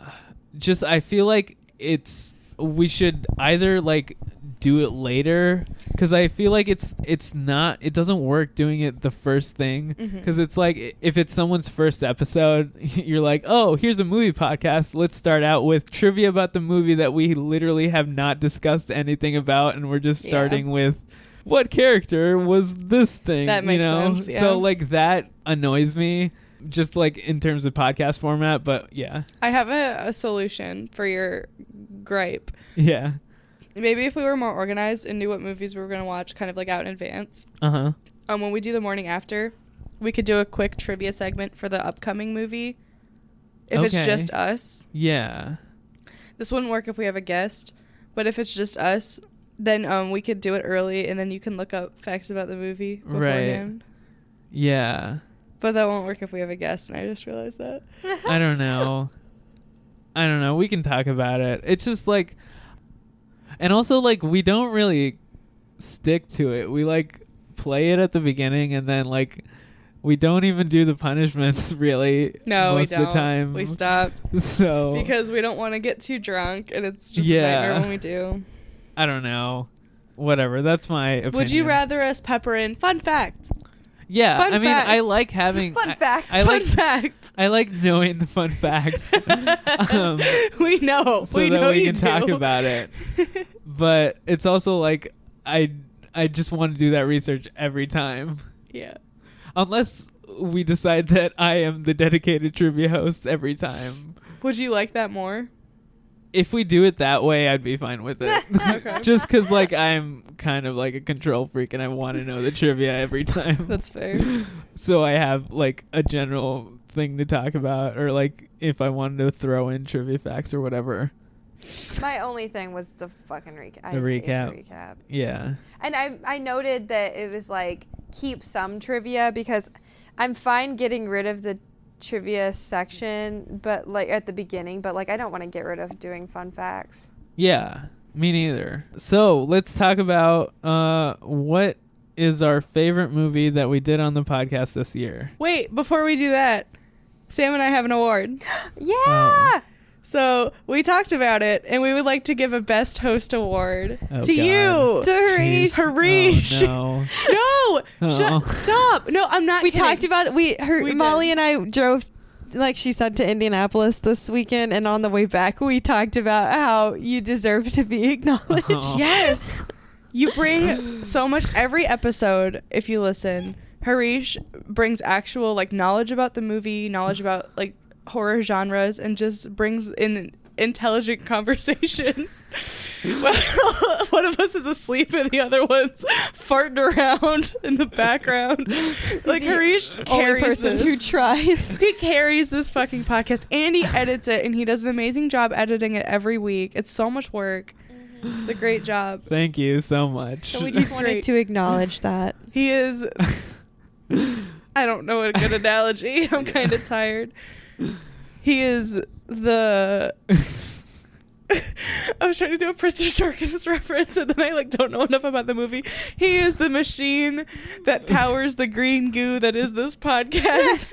just I feel like it's we should either like do it later because I feel like it's it's not it doesn't work doing it the first thing. Mm-hmm. Because it's like if it's someone's first episode (laughs) you're like oh here's a movie podcast. Let's start out with trivia about the movie that we literally have not discussed anything about and we're just Yeah. starting with what character was this thing? That you makes know? sense, yeah. so like that annoys me just like in terms of podcast format but yeah. I have a, a solution for your gripe. (laughs) yeah Maybe if we were more organized and knew what movies we were going to watch kind of like out in advance. uh-huh Um, when we do the morning after, we could do a quick trivia segment for the upcoming movie. If it's just us. yeah This wouldn't work if we have a guest, but if it's just us, then um we could do it early and then you can look up facts about the movie beforehand. yeah But that won't work if we have a guest, and I just realized that. I don't know. (laughs) I don't know. We can talk about it. It's just like, and also like we don't really stick to it. We like play it at the beginning, and then like we don't even do the punishments (laughs) really. No, most we of don't. the time. We stop (laughs) So because we don't want to get too drunk, and it's just Yeah. nightmare when we do. I don't know. Whatever. That's my opinion. Would you rather us pepper in fun fact? Yeah, Fun I mean, fact. I like having Fun I- fact. I fun like fact. I like knowing the fun facts. (laughs) um, we know. so we that know we you can talk about it. (laughs) but it's also like I I just want to do that research every time. Yeah. Unless we decide that I am the dedicated trivia host every time. Would you like that more? If we do it that way, I'd be fine with it. (laughs) Okay. (laughs) just cuz like I'm kind of like a control freak and I want to know the trivia every time. That's fair. (laughs) so I have like a general thing to talk about or like if I wanted to throw in trivia facts or whatever. My only thing was the fucking recap. The recap. recap. Yeah. And I I noted that it was like keep some trivia because I'm fine getting rid of the trivia section, but like at the beginning, but like I don't want to get rid of doing fun facts. Yeah, me neither. So let's talk about uh, what is our favorite movie that we did on the podcast this year. Wait, before we do that, Sam and I have an award. (gasps) Yeah. So we talked about it, and we would like to give a best host award Oh, to God. you, To Harish. Harish. Oh, no, (laughs) Oh. shut, stop. No, I'm not. We kidding. talked about we her We Molly did. and I drove like she said to Indianapolis this weekend and on the way back we talked about how you deserve to be (laughs) acknowledged. Oh. Yes. You bring (gasps) so much every episode if you listen. Harish brings actual like knowledge about the movie, knowledge about like horror genres and just brings in intelligent (laughs) conversation. Well, (laughs) one of us is asleep and the other one's farting around in the background. Like the Harish only carries person this. who tries. He carries this fucking podcast and he edits it and he does an amazing job editing it every week. It's so much work. Mm-hmm. It's a great job. Thank you so much. So we just wanted Great. to acknowledge that. He is I don't know a good (laughs) analogy. I'm kind of tired. He is the I was trying to do a Prince of Darkness (laughs) reference and then I like don't know enough about the movie. He is the machine that powers the green goo that is this podcast.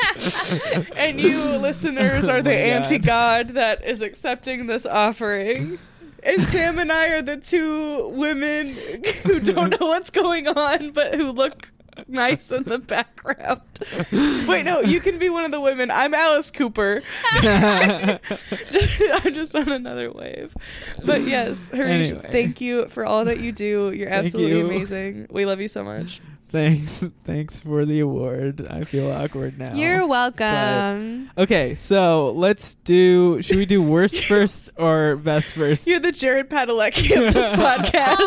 (laughs) and you listeners Oh are the my God. anti-god that is accepting this offering. And Sam and I are the two women who don't (laughs) know what's going on but who look (laughs) nice in the background. Wait, no, you can be one of the women. I'm Alice Cooper. (laughs) I'm just on another wave. But yes, Harish, Anyway. thank you for all that you do. You're absolutely you. amazing. We love you so much. Thanks. (laughs) Thanks for the award. I feel awkward now. You're But- welcome. okay, so let's do. Should we do worst (laughs) first or best first? You're the Jared Padalecki of this (laughs) podcast.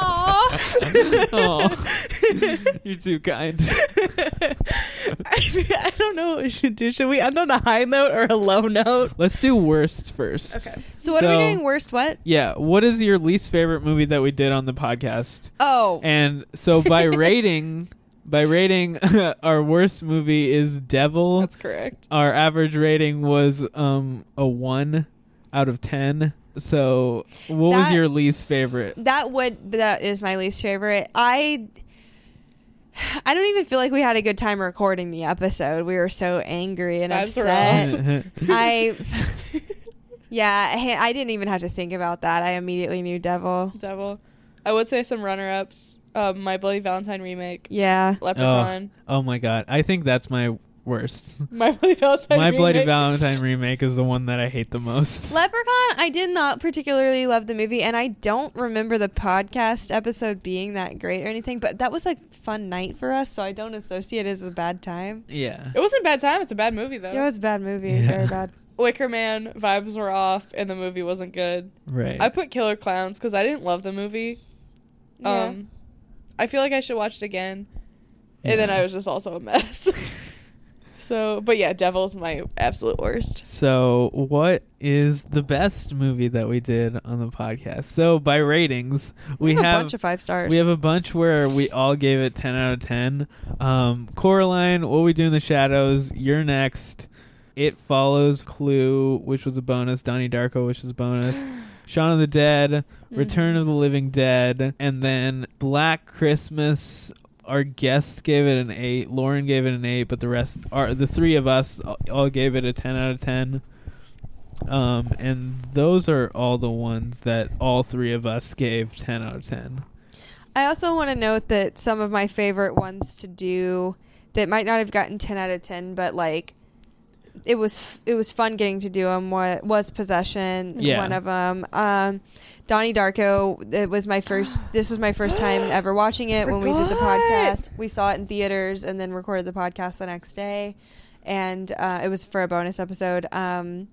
Aw. You're too kind. I, I don't know what we should do. Should we end on a high note or a low note? Let's do worst first. Okay. So what are we doing worst what? Yeah. What is your least favorite movie that we did on the podcast? Oh. And so by rating, by rating, (laughs) our worst movie is Devil. That's correct. Our average rating was um a one out of ten. So what was your least favorite? That would that is my least favorite. I (sighs) I don't even feel like we had a good time recording the episode. We were so angry and Vibes were upset. off. (laughs) I (laughs) Yeah, I, I didn't even have to think about that. I immediately knew Devil. Devil. I would say some runner ups. Um, My Bloody Valentine remake. Yeah. Leprechaun. Oh, oh my god. I think that's my worst. (laughs) My Bloody Valentine my Bloody remake. Valentine remake is the one that I hate the most. (laughs) Leprechaun, I did not particularly love the movie, and I don't remember the podcast episode being that great or anything, but that was a fun night for us, so I don't associate it as a bad time. Yeah. It wasn't a bad time. It's a bad movie though. It was a bad movie. Yeah. Very bad. (laughs) Wicker Man vibes were off, and the movie wasn't good. Right. I put Killer Clowns because I didn't love the movie. Yeah. Um, I feel like I should watch it again, and then I was just also a mess. (laughs) so, but yeah, Devil's my absolute worst. So, what is the best movie that we did on the podcast? So, by ratings, we, We have a bunch of five stars. We have a bunch where we all gave it 10 out of 10. Um, Coraline, What We Do in the Shadows, You're Next. It Follows, Clue, which was a bonus. Donnie Darko, which was a bonus. (laughs) Shaun of the Dead, Return of the Living Dead, and then Black Christmas. Our guests gave it an eight. Lauren gave it an eight, but the rest are the three of us all gave it a ten out of ten. Um, and those are all the ones that all three of us gave ten out of ten. I also want to note that some of my favorite ones to do that might not have gotten 10 out of 10, but like it was it was fun getting to do them What was possession Yeah. one of them um donnie darko it was my first (gasps) this was my first time ever watching it when we did the podcast. We saw it in theaters and then recorded the podcast the next day. And uh, it was for a bonus episode. Um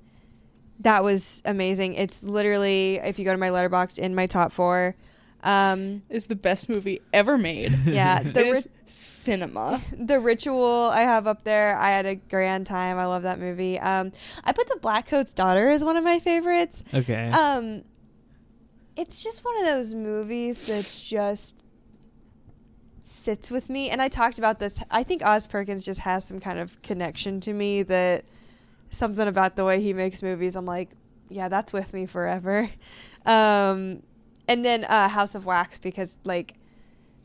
that was amazing. It's literally if you go to my Letterboxd in my top four. Um Is the best movie ever made. yeah (laughs) It the is ri- cinema. (laughs) the ritual I have up there. I had a grand time. I love that movie. Um, I put the Blackcoat's Daughter as one of my favorites. Okay. Um, it's just one of those movies that just sits with me. And I talked about this. I think Oz Perkins just has some kind of connection to me that something about the way he makes movies. I'm like, yeah, that's with me forever. (laughs) Um, and then uh, House of Wax because like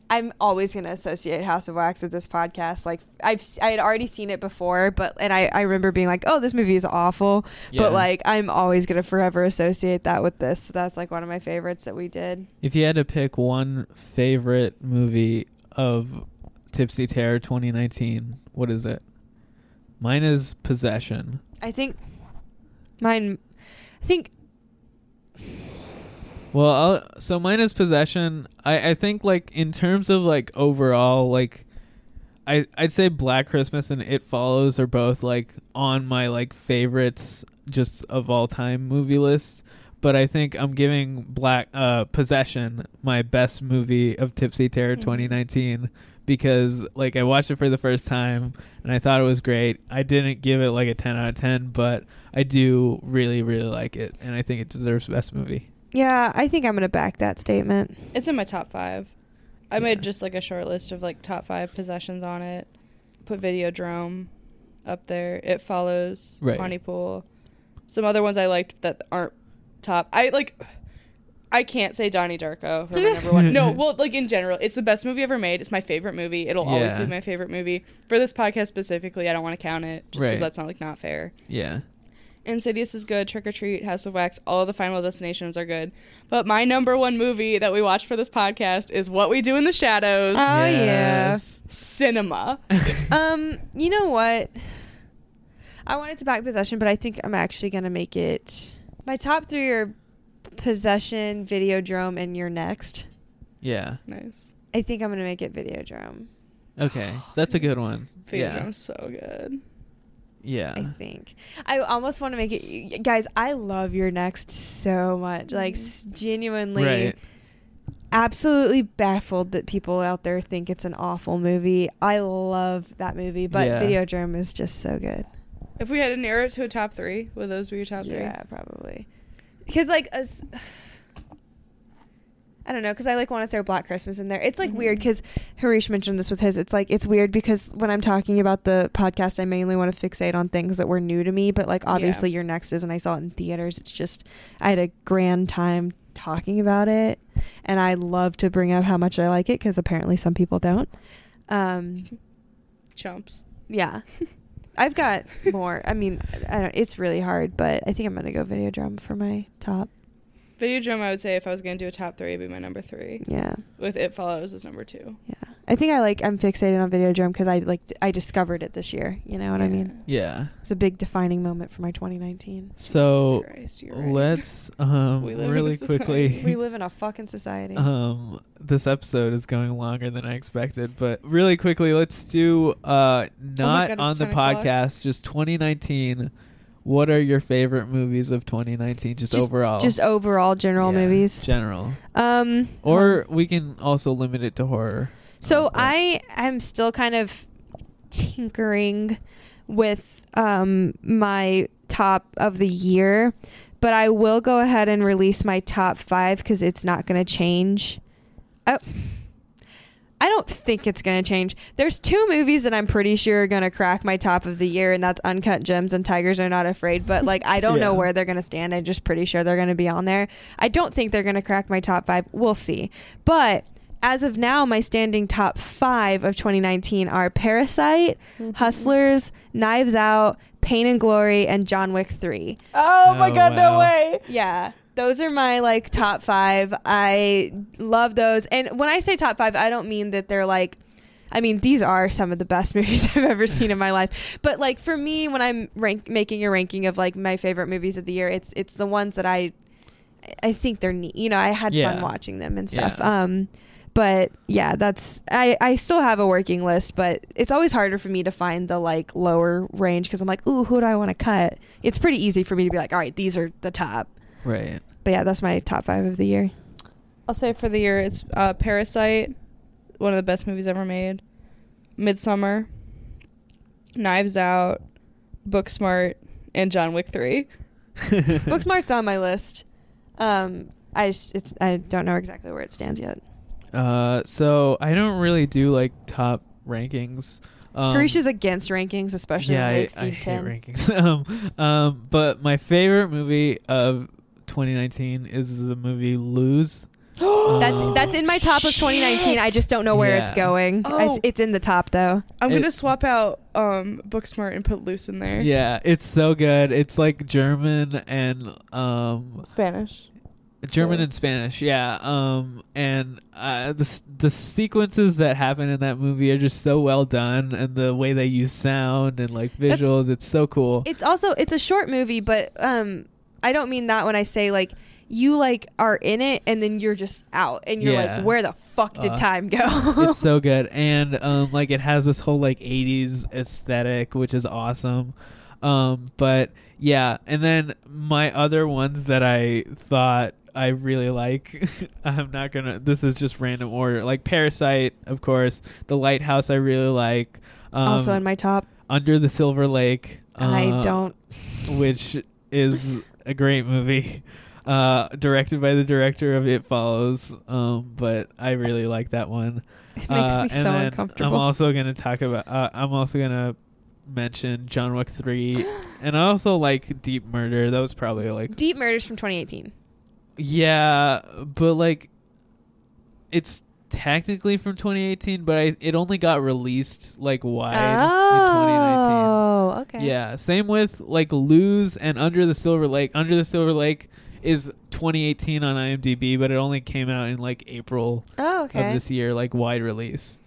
I'm always gonna associate House of Wax with this podcast. Like I've I had already seen it before, but and I I remember being like, oh, this movie is awful. Yeah. But like I'm always gonna forever associate that with this. So that's like one of my favorites that we did. If you had to pick one favorite movie of Tipsy Terror 2019, what is it? Mine is Possession. I think mine. I think Well, I'll, so mine is Possession. I, I think like in terms of like overall like I I'd say Black Christmas and It Follows are both like on my like favorites just of all time movie list. But I think I'm giving Black uh Possession my best movie of Tipsy Terror Mhm. 2019 because like I watched it for the first time and I thought it was great. I didn't give it like a 10 out of 10, but I do really really like it and I think it deserves best movie. Yeah. I think I'm gonna back that statement. It's in my top five. I made just like a short list of like top five possessions on it. Put Videodrome up there. It follows. Right. Pontypool. Some other ones I liked that aren't top. I like. I can't say Donnie Darko for my number one. No, (laughs) well, like in general, it's the best movie ever made. It's my favorite movie. It'll always be my favorite movie. For this podcast specifically, I don't want to count it just because Right. that's not like not fair. Yeah. Insidious is good. Trick or Treat, House of Wax, all of the Final Destinations are good. But my number one movie that we watch for this podcast is What We Do in the Shadows. Oh yeah. Cinema. (laughs) um, you know what? I wanted to back possession, but I think I'm actually gonna make it. My top three are possession, Videodrome, and you're next. Yeah. nice. I think I'm gonna make it Videodrome. Okay. That's a good one. Yeah. Videodrome's so good. Yeah. I think I almost want to make it, guys. I love You're Next so much, like mm-hmm. s- genuinely, Right. absolutely baffled that people out there think it's an awful movie. I love that movie, but Yeah. Videodrome is just so good. If we had to narrow it to a top three, would those be your top Yeah, probably. Because like as I don't know, because I like want to throw Black Christmas in there. It's like weird because Harish mentioned this with his. It's like it's weird because when I'm talking about the podcast, I mainly want to fixate on things that were new to me. But like obviously, You're Next is, and I saw it in theaters. It's just I had a grand time talking about it, and I love to bring up how much I like it because apparently some people don't. Um, (laughs) Chumps. yeah. (laughs) I've got more. I mean, I don't, it's really hard, but I think I'm gonna go Videodrome for my top. Videodrome, I would say if I was gonna do a top three, it'd be my number three. Yeah. With It Follows as number two. Yeah. I think I like I'm fixated on Videodrome because I like d- I discovered it this year. You know what I mean? Yeah. It's a big defining moment for my 2019. So Christ, you're right. let's (laughs) um We live really quickly. (laughs) We live in a fucking society. Um, this episode is going longer than I expected, but really quickly, let's do uh not God, on the 10 o'clock. podcast, just 2019. What are your favorite movies of 2019, just, Just- overall? Just overall general Yeah, movies. General. Um. Or we can also limit it to horror. So I am still kind of tinkering with um, my top of the year, but I will go ahead and release my top five because it's not going to change. I, I don't think it's going to change. There's two movies that I'm pretty sure are going to crack my top of the year, and that's Uncut Gems and Tigers Are Not Afraid. But like, I don't know where they're going to stand. I'm just pretty sure they're going to be on there. I don't think they're going to crack my top five. We'll see. But as of now, my standing top five of 2019 are Parasite, mm-hmm. Hustlers, Knives Out, Pain and Glory, and John Wick 3. Oh, my Oh, god, no way. Yeah. Those are my like top five. I love those. And when I say top five, I don't mean that they're like I mean, these are some of the best (laughs) movies I've ever seen in my life. But like for me, when I'm rank making a ranking of like my favorite movies of the year, it's it's the ones that I I think they're neat. You know, I had Yeah. fun watching them and stuff. Yeah. Um but yeah, that's I I still have a working list, but it's always harder for me to find the like lower range because I'm like, ooh, who do I want to cut? It's pretty easy for me to be like, all right, these are the top. Right. But yeah, that's my top five of the year. I'll say for the year, it's uh, Parasite, one of the best movies ever made. Midsommar, Knives Out, Booksmart, and John Wick Three. (laughs) Booksmart's on my list. Um, I just, it's I don't know exactly where it stands yet. Uh, so I don't really do like top rankings. Um, Harish is against rankings, especially yeah, when they I, exceed I hate ten. rankings. (laughs) um, um, but my favorite movie of 2019 is the movie Luz. (gasps) that's that's in my top of 2019. I just don't know where it's Yeah. going. I s- Oh. it's in the top though. I'm It- gonna swap out um, Booksmart and put Luz in there. Yeah, it's so good. It's like German and um Spanish. German Sure. and Spanish, yeah. Um, and uh, the s- the sequences that happen in that movie are just so well done, and the way they use sound and like That's- visuals, it's so cool. It's also it's a short movie, but um, I don't mean that when I say like you like are in it and then you're just out and you're Yeah. like, where the fuck did Uh, time go? (laughs) it's so (laughs) good, and um, like it has this whole like '80s aesthetic, which is awesome. Um, but yeah, and then my other ones that I thought I really like, (laughs) I'm not gonna. This is just random order. Like Parasite, of course. The Lighthouse, I really like. Um, also in my top. Under the Silver Lake. I uh, don't. Which is a great movie. (laughs) Uh, directed by the director of It Follows. Um, but I really like that one. (laughs) It makes Uh, me so uncomfortable. I'm also gonna talk about. Uh, I'm also gonna mention John Wick three, (gasps) and I also like Deep Murder. That was probably like Deep Murders from 2018. yeah, but like it's technically from 2018, but I, it only got released like wide in 2019. Okay. Yeah, same with like Luz and Under the Silver Lake. Under the Silver Lake is 2018 on IMDb, but it only came out in like April Oh, okay. of this year, like wide release.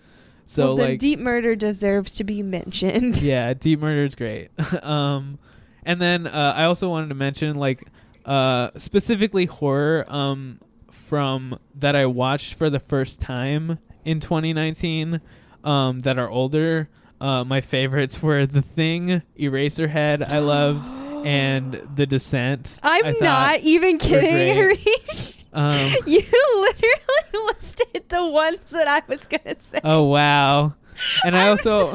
So well, like Deep Murder deserves to be mentioned. (laughs) yeah, Deep Murder is great. (laughs) um, and then uh, I also wanted to mention like uh, specifically horror um, from that I watched for the first time in 2019 um, that are older. Uh, my favorites were The Thing, Eraserhead, I loved, (gasps) and The Descent. I'm I not even kidding. Harish. Um, (laughs) you literally (laughs) listed the ones that I was gonna say. oh wow! And I also.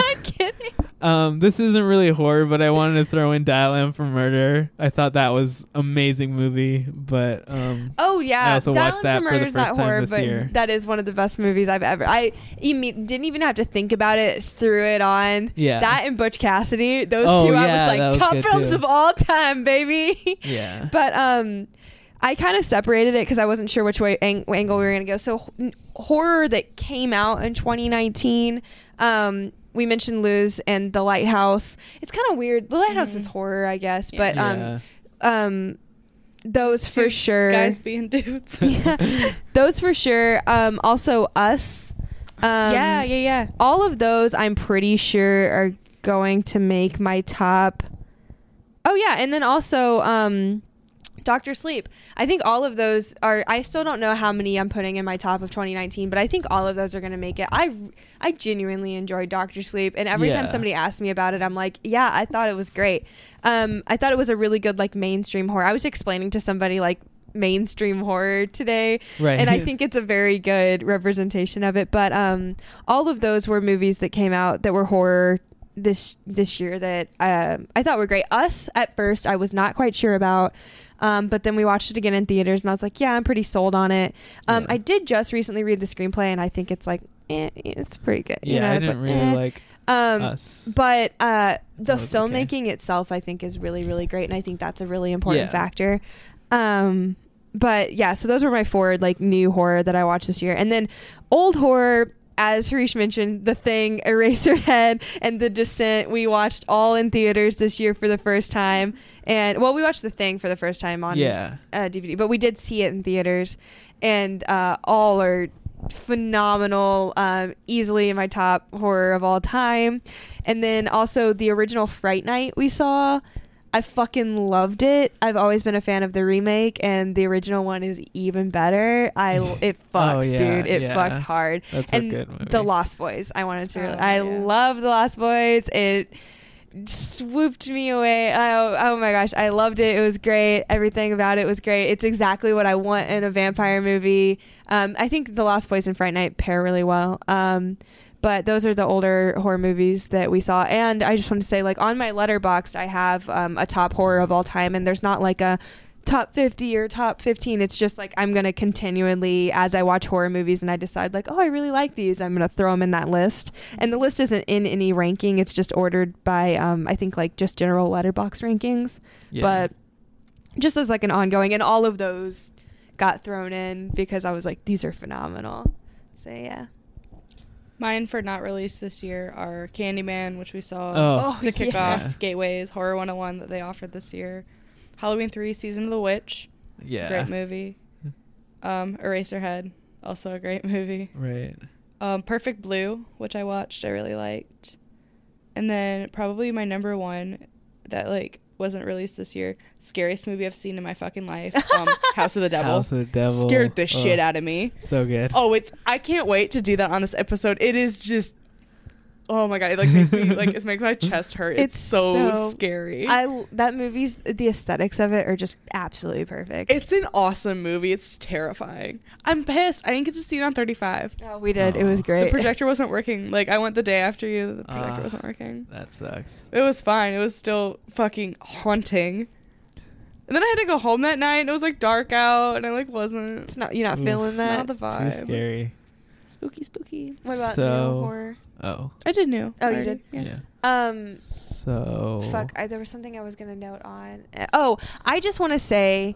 Um, this isn't really horror, but I wanted to throw in Dial M for Murder. I thought that was amazing movie, but um, Oh yeah, I also Dial watched M that for for the first not time horror, this but year. that is one of the best movies I've ever. I imme- didn't even have to think about it. Threw it on. Yeah. that and Butch Cassidy. Those Oh, two, yeah, I was was like top films too. of all time, baby. Yeah. (laughs) But um, I kind of separated it because I wasn't sure which way ang- angle we were going to go. So h- horror that came out in 2019. Um, we mentioned Luz and The Lighthouse. It's kind of weird. The Lighthouse is horror, I guess, but um, um, those for sure. Guys being dudes. (laughs) yeah, (laughs) those for sure. Um, also us. Um, Yeah, yeah, yeah. All of those, I'm pretty sure, are going to make my top. Oh yeah, and then also um, Doctor Sleep. I think all of those are. I still don't know how many I'm putting in my top of 2019, but I think all of those are going to make it. I I genuinely enjoyed Doctor Sleep, and every time somebody asks me about it, I'm like, yeah, I thought it was great. Um, I thought it was a really good like mainstream horror. I was explaining to somebody like mainstream horror today Right. and i (laughs) think it's a very good representation of it but um all of those were movies that came out that were horror this this year that um i thought were great us at first i was not quite sure about um, but then we watched it again in theaters and i was like yeah i'm pretty sold on it um, i did just recently read the screenplay and i think it's like eh, it's pretty good you Yeah, know, I it's didn't like, really eh. like um, Us. but uh, the was okay. filmmaking itself i think is really really great and i think that's a really important Yeah. factor um but yeah so those were my four like new horror that i watched this year and then old horror as Harish mentioned, The Thing, Eraserhead, and The Descent, we watched all in theaters this year for the first time. And well, we watched The Thing for the first time on Yeah. uh, DVD, but we did see it in theaters, and uh, all are phenomenal. Um, easily in my top horror of all time. And then also the original Fright Night we saw. I fucking loved it. I've always been a fan of the remake, and the original one is even better. I (laughs) it fucks, Oh, yeah, dude. It yeah. fucks hard. That's a and good movie. the Lost Boys. I wanted to. Really, Oh, I yeah. love the Lost Boys. It swooped me away. Oh, oh my gosh, I loved it. It was great. Everything about it was great. It's exactly what I want in a vampire movie. Um, I think The Lost Boys and Fright Night pair really well. Um, but those are the older horror movies that we saw. And I just want to say, like on my Letterboxd, I have um, a top horror of all time, and there's not like a top 50 or top 15 it's just like i'm gonna continually as i watch horror movies and i decide like oh i really like these i'm gonna throw them in that list and the list isn't in any ranking it's just ordered by um, i think like just general Letterboxd rankings Yeah. but just as like an ongoing and all of those got thrown in because i was like these are phenomenal so yeah Mine for not released this year are Candyman, which we saw Oh, to kick yeah. off Gateways, Horror 101 that they offered this year. Halloween 3, Season of the Witch. Yeah. Great movie. Um, Eraserhead, also a great movie. Right. Um, Perfect Blue, which I watched, I really liked. And then probably my number one that like wasn't released this year, scariest movie I've seen in my fucking life, (laughs) um, House of the Devil. House of the Devil. Scared the Oh. shit out of me. So good. Oh, it's I can't wait to do that on this episode. It is just oh my god, it like makes me like (laughs) it makes my chest hurt. It's, so, scary. i that movie's the aesthetics of it are just absolutely perfect it's an awesome movie. It's terrifying. I'm pissed. I didn't get to see it on 35. oh we did it was Oh. great The projector wasn't working. Like I went the day after you. The projector Ah. wasn't working. That sucks. It was fine. It was still fucking haunting. And then I had to go home that night. and It was like dark out, and I like wasn't. it's not you're not Oof. feeling that Not the vibe. Too scary. Spooky, spooky. what about So- new horror Oh. I did new. Oh, you did? Yeah. um So. Fuck, I, there was something I was gonna note on. Uh, Oh, I just want to say.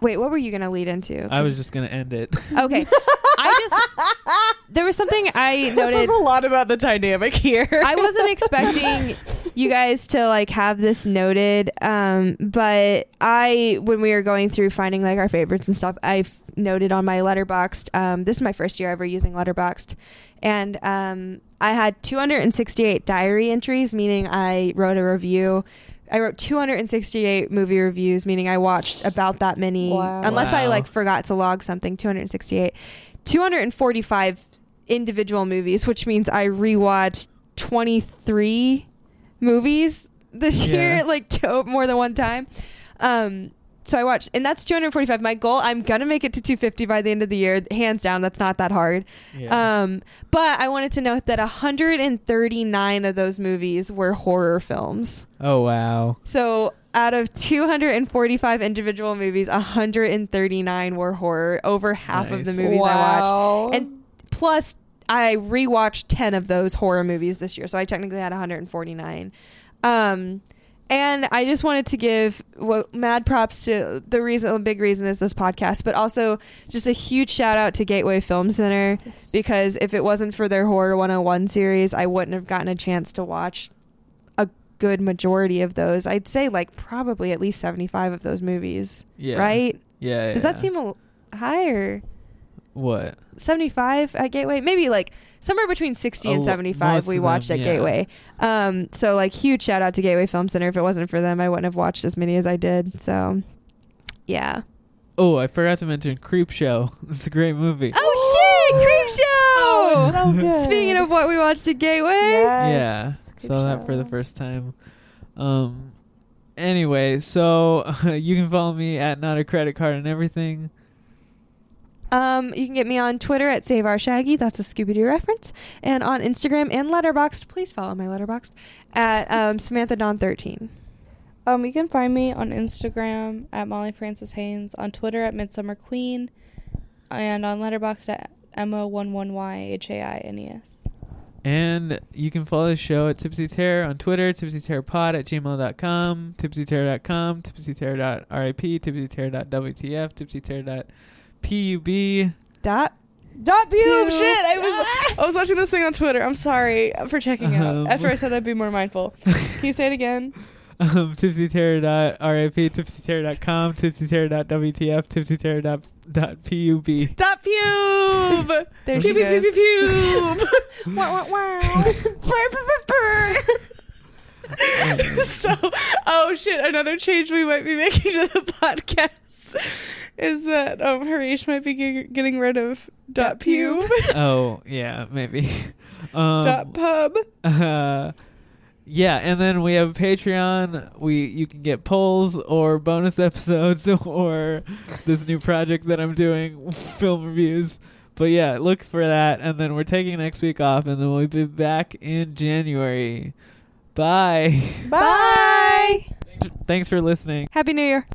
Wait, what were you gonna lead into? I was just gonna end it. okay. (laughs) I just there was something I (laughs) That noted. a lot about the dynamic here. (laughs) I wasn't expecting you guys to like have this noted, um, but I when we were going through finding like our favorites and stuff, I f- noted on my Letterboxd. Um, this is my first year ever using Letterboxd, and um, I had 268 diary entries, meaning I wrote a review. I wrote 268 movie reviews, meaning I watched about that many, Wow. unless I like forgot to log something. 268, 245 individual movies, which means I rewatched 23 movies this Yeah. year, (laughs) like to, more than one time. Um, so I watched, and that's 245. My goal, I'm gonna make it to 250 by the end of the year, hands down. That's not that hard. Yeah. Um, but I wanted to note that 139 of those movies were horror films. oh wow. So out of 245 individual movies, 139 were horror. Over half of the Nice. movies I watched, and plus I rewatched 10 of those horror movies this year. So I technically had 149. Um, And I just wanted to give well, mad props to the reason, the big reason is this podcast, but also just a huge shout out to Gateway Film Center because if it wasn't for their Horror 101 series, I wouldn't have gotten a chance to watch a good majority of those. I'd say like probably at least 75 of those movies. Yeah. Right? Yeah. Does yeah. that seem a, higher? what? 75 at Gateway, maybe like somewhere between 60 A and 75 most we watched them, at yeah. Gateway. Um so like huge shout out to Gateway Film Center. If it wasn't for them, I wouldn't have watched as many as I did. So yeah. Oh, I forgot to mention Creepshow. (laughs) It's a great movie. Oh shit, Creep (laughs) Show. Oh, it's so good. Speaking of what we watched at Gateway. yeah, saw that for the first time. Um. Anyway, so (laughs) you can follow me at not a credit card and everything. Um, you can get me on Twitter at Save Our Shaggy. That's a Scooby Doo reference. And on Instagram and Letterboxd. Please follow my Letterboxd at um, Samantha Dawn thirteen. Um, you can find me on Instagram at Molly Francis Haines, on Twitter at Midsummer Queen, and on Letterboxd at M-O-1-1-Y-H-A-I-N-E-S. And you can follow the show at Tipsy Terror on Twitter, tipsyterrorpod at gmail.com, tipsyterror.com, tipsyterror.rip, tipsyterror.wtf, tipsyterror.pub. Dot. Dot pub Shit, I was I was watching this thing on Twitter. I'm sorry for checking out. Um, After I said I'd be more mindful. (laughs) Can you say it again? Um, tipsyterror.rip, tipsyterror.com, tipsyterror.wtf, tipsyterror.pub. Dot pube. There pew, she pew, pew, pew, goes. pew. wow, wow, wow. (laughs) so, oh shit! Another change we might be making to the podcast is that um, Harish might be g- getting rid of dot pube, (laughs) oh, yeah, maybe. (laughs) Um, dot pub. Uh, yeah, and then we have Patreon. We you can get polls or bonus episodes or this new project that I'm doing, film reviews. But yeah, look for that. And then we're taking next week off, and then we'll be back in January. Bye. Bye. Thanks for listening. Happy New Year.